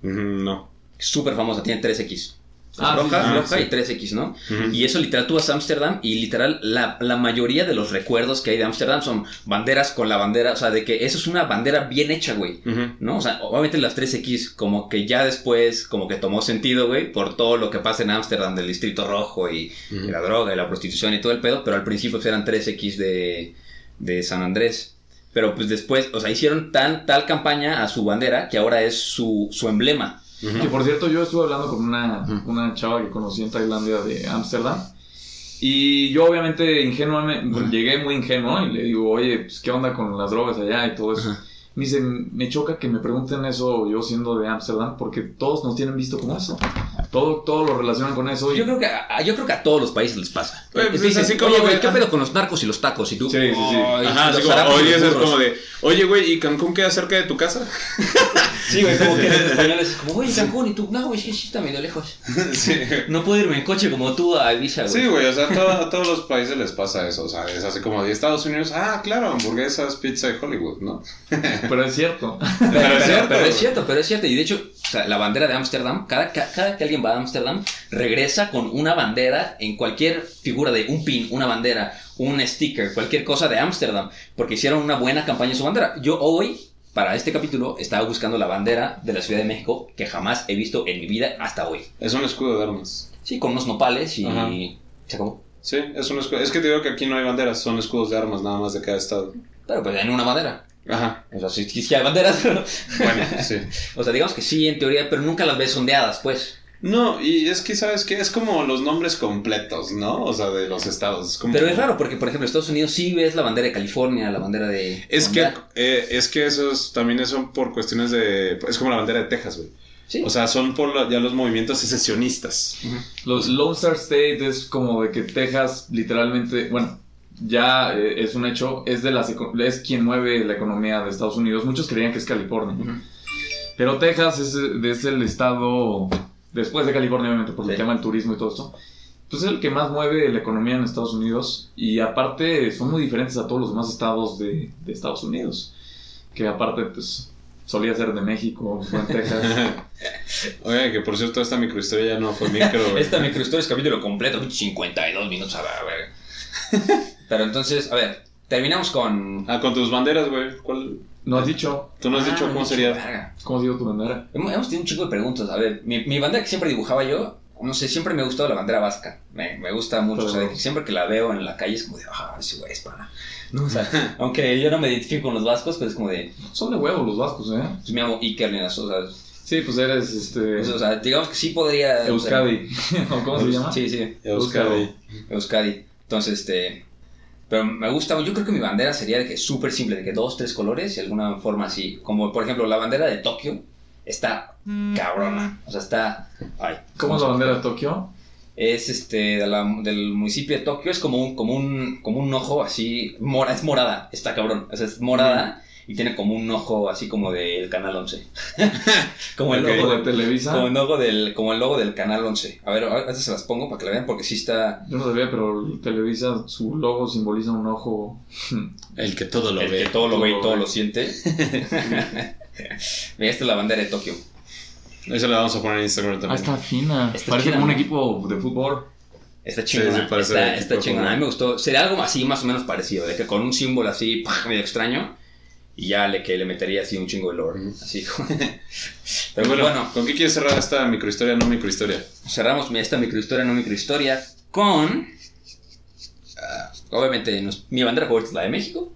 No. Súper famosa, tiene 3X. Ah, roja, ah, roja sí. y 3X, ¿no? Y eso literal, tú vas a Ámsterdam y literal la, la mayoría de los recuerdos que hay de Ámsterdam son banderas con la bandera, o sea, de que eso es una bandera bien hecha, güey. ¿No? O sea, obviamente las 3X como que ya después como que tomó sentido, güey, por todo lo que pasa en Ámsterdam del Distrito Rojo y la droga y la prostitución y todo el pedo, pero al principio pues, eran 3X de, de San Andrés. Pero pues después, o sea, hicieron tan, tal campaña a su bandera que ahora es su, su emblema. Que por cierto, yo estuve hablando con una, una chava que conocí en Tailandia de Ámsterdam. Y yo obviamente ingenuamente, Ujú. llegué muy ingenuo y le digo, oye, pues, ¿qué onda con las drogas allá y todo eso? Me dice, me choca que me pregunten eso yo siendo de Ámsterdam porque todos nos tienen visto como eso. Todo, todo lo relacionan con eso. Y... Yo creo que a, yo creo que a todos los países les pasa. Pues, Te es dicen, así como oye, güey, que- ¿qué pedo con los narcos y los tacos? Y tú, Sí, sí, sí. "Ay, Ajá, así como, oye, es burros". como de, oye, güey, ¿y Cancún queda cerca de tu casa? Sí, güey, como que en español es como, oye, Cancún, y tú, no, güey, sí, sí, está medio lejos. sí. No puedo irme en coche como tú a Ibiza, güey. Sí, güey, o sea, todo- a todos los países les pasa eso, o sea, es así como de Estados Unidos, ah, claro, hamburguesas, pizza de Hollywood, ¿no? Pero es cierto. Pero, Pero es cierto, pero es güey. cierto, pero es cierto. Y de hecho, o sea, la bandera de Ámsterdam, cada, ca- cada que alguien va a Ámsterdam, regresa con una bandera en cualquier figura de un pin, una bandera, un sticker, cualquier cosa de Ámsterdam, porque hicieron una buena campaña en su bandera. Yo hoy, para este capítulo, estaba buscando la bandera de la Ciudad de México que jamás he visto en mi vida hasta hoy. Es un escudo de armas. Sí, con unos nopales y Ajá. se acabó. Sí, es un escudo. Es que te digo que aquí no hay banderas, son escudos de armas nada más de cada estado. Pero pues en una bandera. Ajá, O sea, sí, sí, hay banderas, pero... bueno, sí. O sea, digamos que sí, en teoría, pero nunca las ves ondeadas, pues. No, y es que, ¿sabes qué? Es como los nombres completos, ¿no? O sea, de los estados. Es como... Pero es raro porque, por ejemplo, Estados Unidos sí ves la bandera de California, la bandera de... Es que, eh, es que esos también son por cuestiones de... Es como la bandera de Texas, güey. Sí. O sea, son por la- ya los movimientos secesionistas. Los Lone Star State es como de que Texas literalmente, bueno, ya eh, es un hecho, es de las es quien mueve la economía de Estados Unidos. Muchos creían que es California. Pero Texas es, es el estado, después de California, obviamente, por el Sí. tema del turismo y todo esto. Pues es el que más mueve la economía en Estados Unidos. Y aparte, son muy diferentes a todos los demás estados de, de Estados Unidos. Que aparte, pues, solía ser de México, fue en Texas. Oigan, que por cierto, esta microhistoria ya no fue micro. Esta microhistoria es capítulo completo, 52 minutos a la verga. Pero entonces, a ver, terminamos con. Ah, con tus banderas, güey. ¿Cuál? ¿No has dicho? ¿Tú no has Ah, dicho cómo sería? ¿Cómo ha sido tu bandera? Hemos, tenido un chico de preguntas. A ver, mi, mi bandera que siempre dibujaba yo, no sé, siempre me ha gustado la bandera vasca. Me, me gusta mucho. Pero- o sea, que siempre que la veo en la calle es como de, ah, ese güey es para. No, o sea, aunque yo no me identifico con los vascos, pues es como de, Son de huevos los vascos, ¿eh? pues me llamo Iker Linas, o sea, Sí, pues eres este. pues, o sea, digamos que sí podría. Euskadi. ¿O ¿Cómo se llama? Sí, sí. Euskadi. Euskadi. Entonces, este. Pero me gusta, yo creo que mi bandera sería de que súper simple, de que dos, tres colores y alguna forma así. Como por ejemplo la bandera de Tokio está cabrona. O sea, está. Ay, ¿Cómo es la bandera de Tokio? Es este de la- del municipio de Tokio, es como un, como un, como un ojo así. Mora, es morada, está cabrón. O sea, es morada y tiene como un ojo así como del canal 11. como el logo ¿O de Televisa? como el logo del, como el logo del canal 11. A ver, a veces se las pongo para que la vean porque sí está. Yo no sabía, pero Televisa, su logo simboliza un ojo. El que todo lo el ve. que todo lo ve y todo todo lo lo siente. Mira, esta es la bandera de Tokio. Eso le vamos a poner en Instagram Ah, también. está fina. Está Parece chida, como un equipo de fútbol. Está chingona. sí, parece está está chingona. A mí me gustó. Sería algo así, más o menos parecido. De que con un símbolo así, medio extraño. Y ya le, que le metería así un chingo de lore. Así. Pero bueno, bueno, ¿con qué quieres cerrar esta microhistoria, no microhistoria? cerramos esta microhistoria, no microhistoria, con. ah, obviamente, nos- mi bandera favorita es la de México.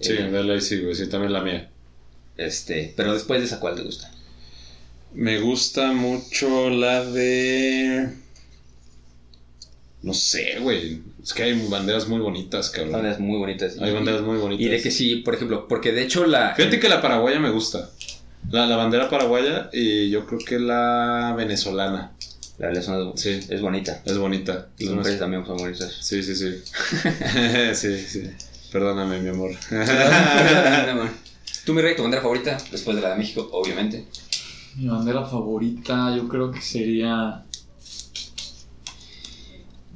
Sí, Eh, dale ahí sí, güey. Sí, también la mía. este, pero después de esa, ¿cuál te gusta? Me gusta mucho la de. No sé, güey. Es que hay banderas muy bonitas, cabrón. Banderas muy bonitas. Hay banderas muy bonitas. Y de que sí, por ejemplo, porque de hecho la. Fíjate que la paraguaya me gusta. La, la bandera paraguaya y yo creo que la venezolana. La venezolana es, Sí. es bonita. Es bonita. Las mujeres también son bonitas. Sí, sí, sí. sí, sí. Perdóname, mi amor. Tú, mi rey, tu bandera favorita, después de la de México, obviamente. Mi bandera favorita, yo creo que sería.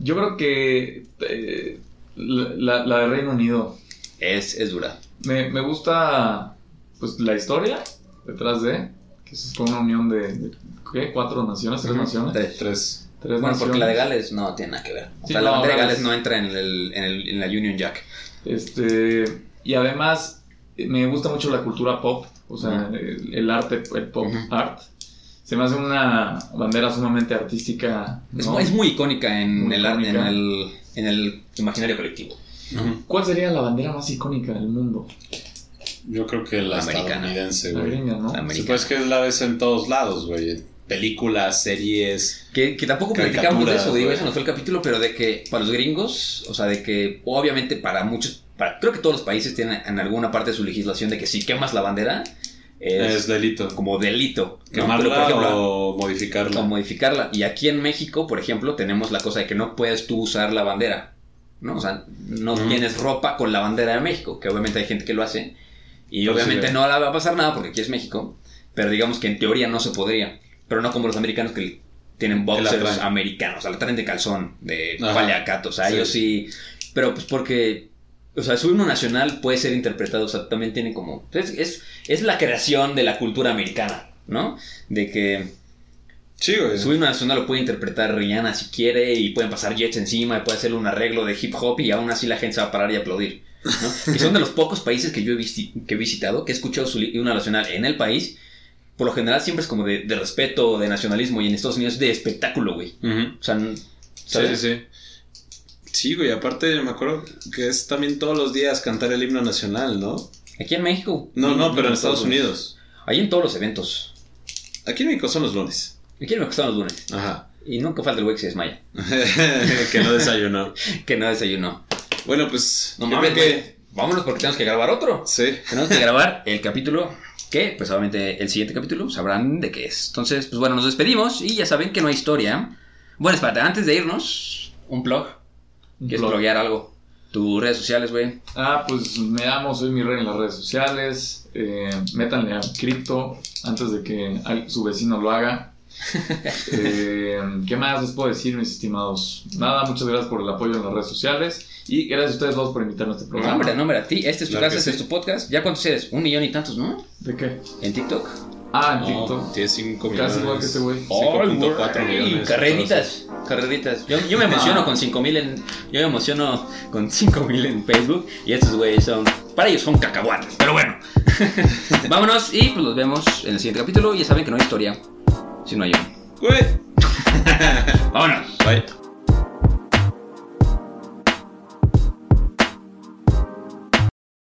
Yo creo que. eh, la, la de Reino Unido. Es, es dura. Me, me gusta. Pues la historia detrás de. Que es una unión de. de- ¿Qué? ¿Cuatro naciones? ¿Tres naciones? Tres. Tres. Tres Bueno, porque la de naciones. Gales no tiene nada que ver. O Sí, sea, la bandera de Gales- no entra en, el, en, el- en la Union Jack. Este, y además eh, me gusta mucho la cultura pop, o sea, el, el arte, el pop art. Se me hace una bandera sumamente artística. Es, ¿no? mu- es muy icónica en, Muy el, arte- en, el, en el imaginario colectivo. ¿Cuál sería la bandera más icónica del mundo? Yo creo que la estadounidense, La güey. gringa, ¿no? La pues que la ves en todos lados, güey. Películas, series. Que, que tampoco platicamos de eso, digo, eso no fue el capítulo, pero de que para los gringos, o sea, de que obviamente para muchos, para, creo que todos los países tienen en alguna parte de su legislación de que si quemas la bandera es, Es delito. como delito. ¿no? Quemarla por ejemplo, o modificarla. o modificarla. Y aquí en México, por ejemplo, tenemos la cosa de que no puedes tú usar la bandera. ¿no? O sea, no tienes ropa con la bandera de México, que obviamente hay gente que lo hace. Y sí obviamente no le va a pasar nada porque aquí es México. Pero digamos que en teoría no se podría. Pero no como los americanos que tienen la boxers americanos. O sea, la traen de calzón, de Ajá. paliacato. O sea, Sí. ellos sí. Pero pues porque. O sea, su himno nacional puede ser interpretado. O sea, también tiene como. Es, es, es la creación de la cultura americana, ¿no? De que. Sí, güey. Su himno nacional lo puede interpretar Rihanna si quiere y pueden pasar jets encima y puede hacerle un arreglo de hip hop y aún así la gente se va a parar y aplaudir. ¿no? y son de los pocos países que yo he, visti- que he visitado, que he escuchado su himno nacional en el país. Por lo general siempre es como de, de respeto, de nacionalismo y en Estados Unidos es de espectáculo, güey. O sea, n- Sí, ¿sabes? sí, sí. Sí, güey, aparte me acuerdo que es también todos los días cantar el himno nacional, ¿no? Aquí en México. No, no, pero en Estados Unidos. Ahí en todos los eventos. Aquí en México son los lunes. Aquí en México están los lunes. Ajá. Y nunca falta el güey que se desmaya. que no desayunó. Que no desayunó. Bueno, pues. No mames, que. Vámonos porque tenemos que grabar otro. Sí. Tenemos que grabar el capítulo que, pues obviamente el siguiente capítulo sabrán de qué es. Entonces, pues bueno, nos despedimos y ya saben que no hay historia. Bueno, espérate, antes de irnos, un plug. ¿Quieres blog. pluguear algo? Tus redes sociales, güey. Ah, pues me llamo, soy mi rey en las redes sociales. Eh, métanle a cripto antes de que su vecino lo haga. Eh, ¿Qué más les puedo decir, mis estimados? Nada, muchas gracias por el apoyo en las redes sociales. Y gracias a ustedes dos por invitarme a este No, programa. hombre, no, hombre, a ti. Este es tu Claro casa, este sí. es tu podcast. ¿Ya cuántos eres? Un millón y tantos, ¿no? ¿De qué? En TikTok. Ah, en No, TikTok. tiene 5 millones. Casi igual que este güey. 5.4 millones. Carreritas, carreritas. Yo, yo me emociono Ah. con 5000 en. Yo me emociono con 5000 en Facebook. Y estos güeyes son. Para ellos son cacahuates. Pero bueno. Vámonos y pues los vemos en el siguiente capítulo. Ya saben que no hay historia si no hay uno. Güey. Vámonos. Bye.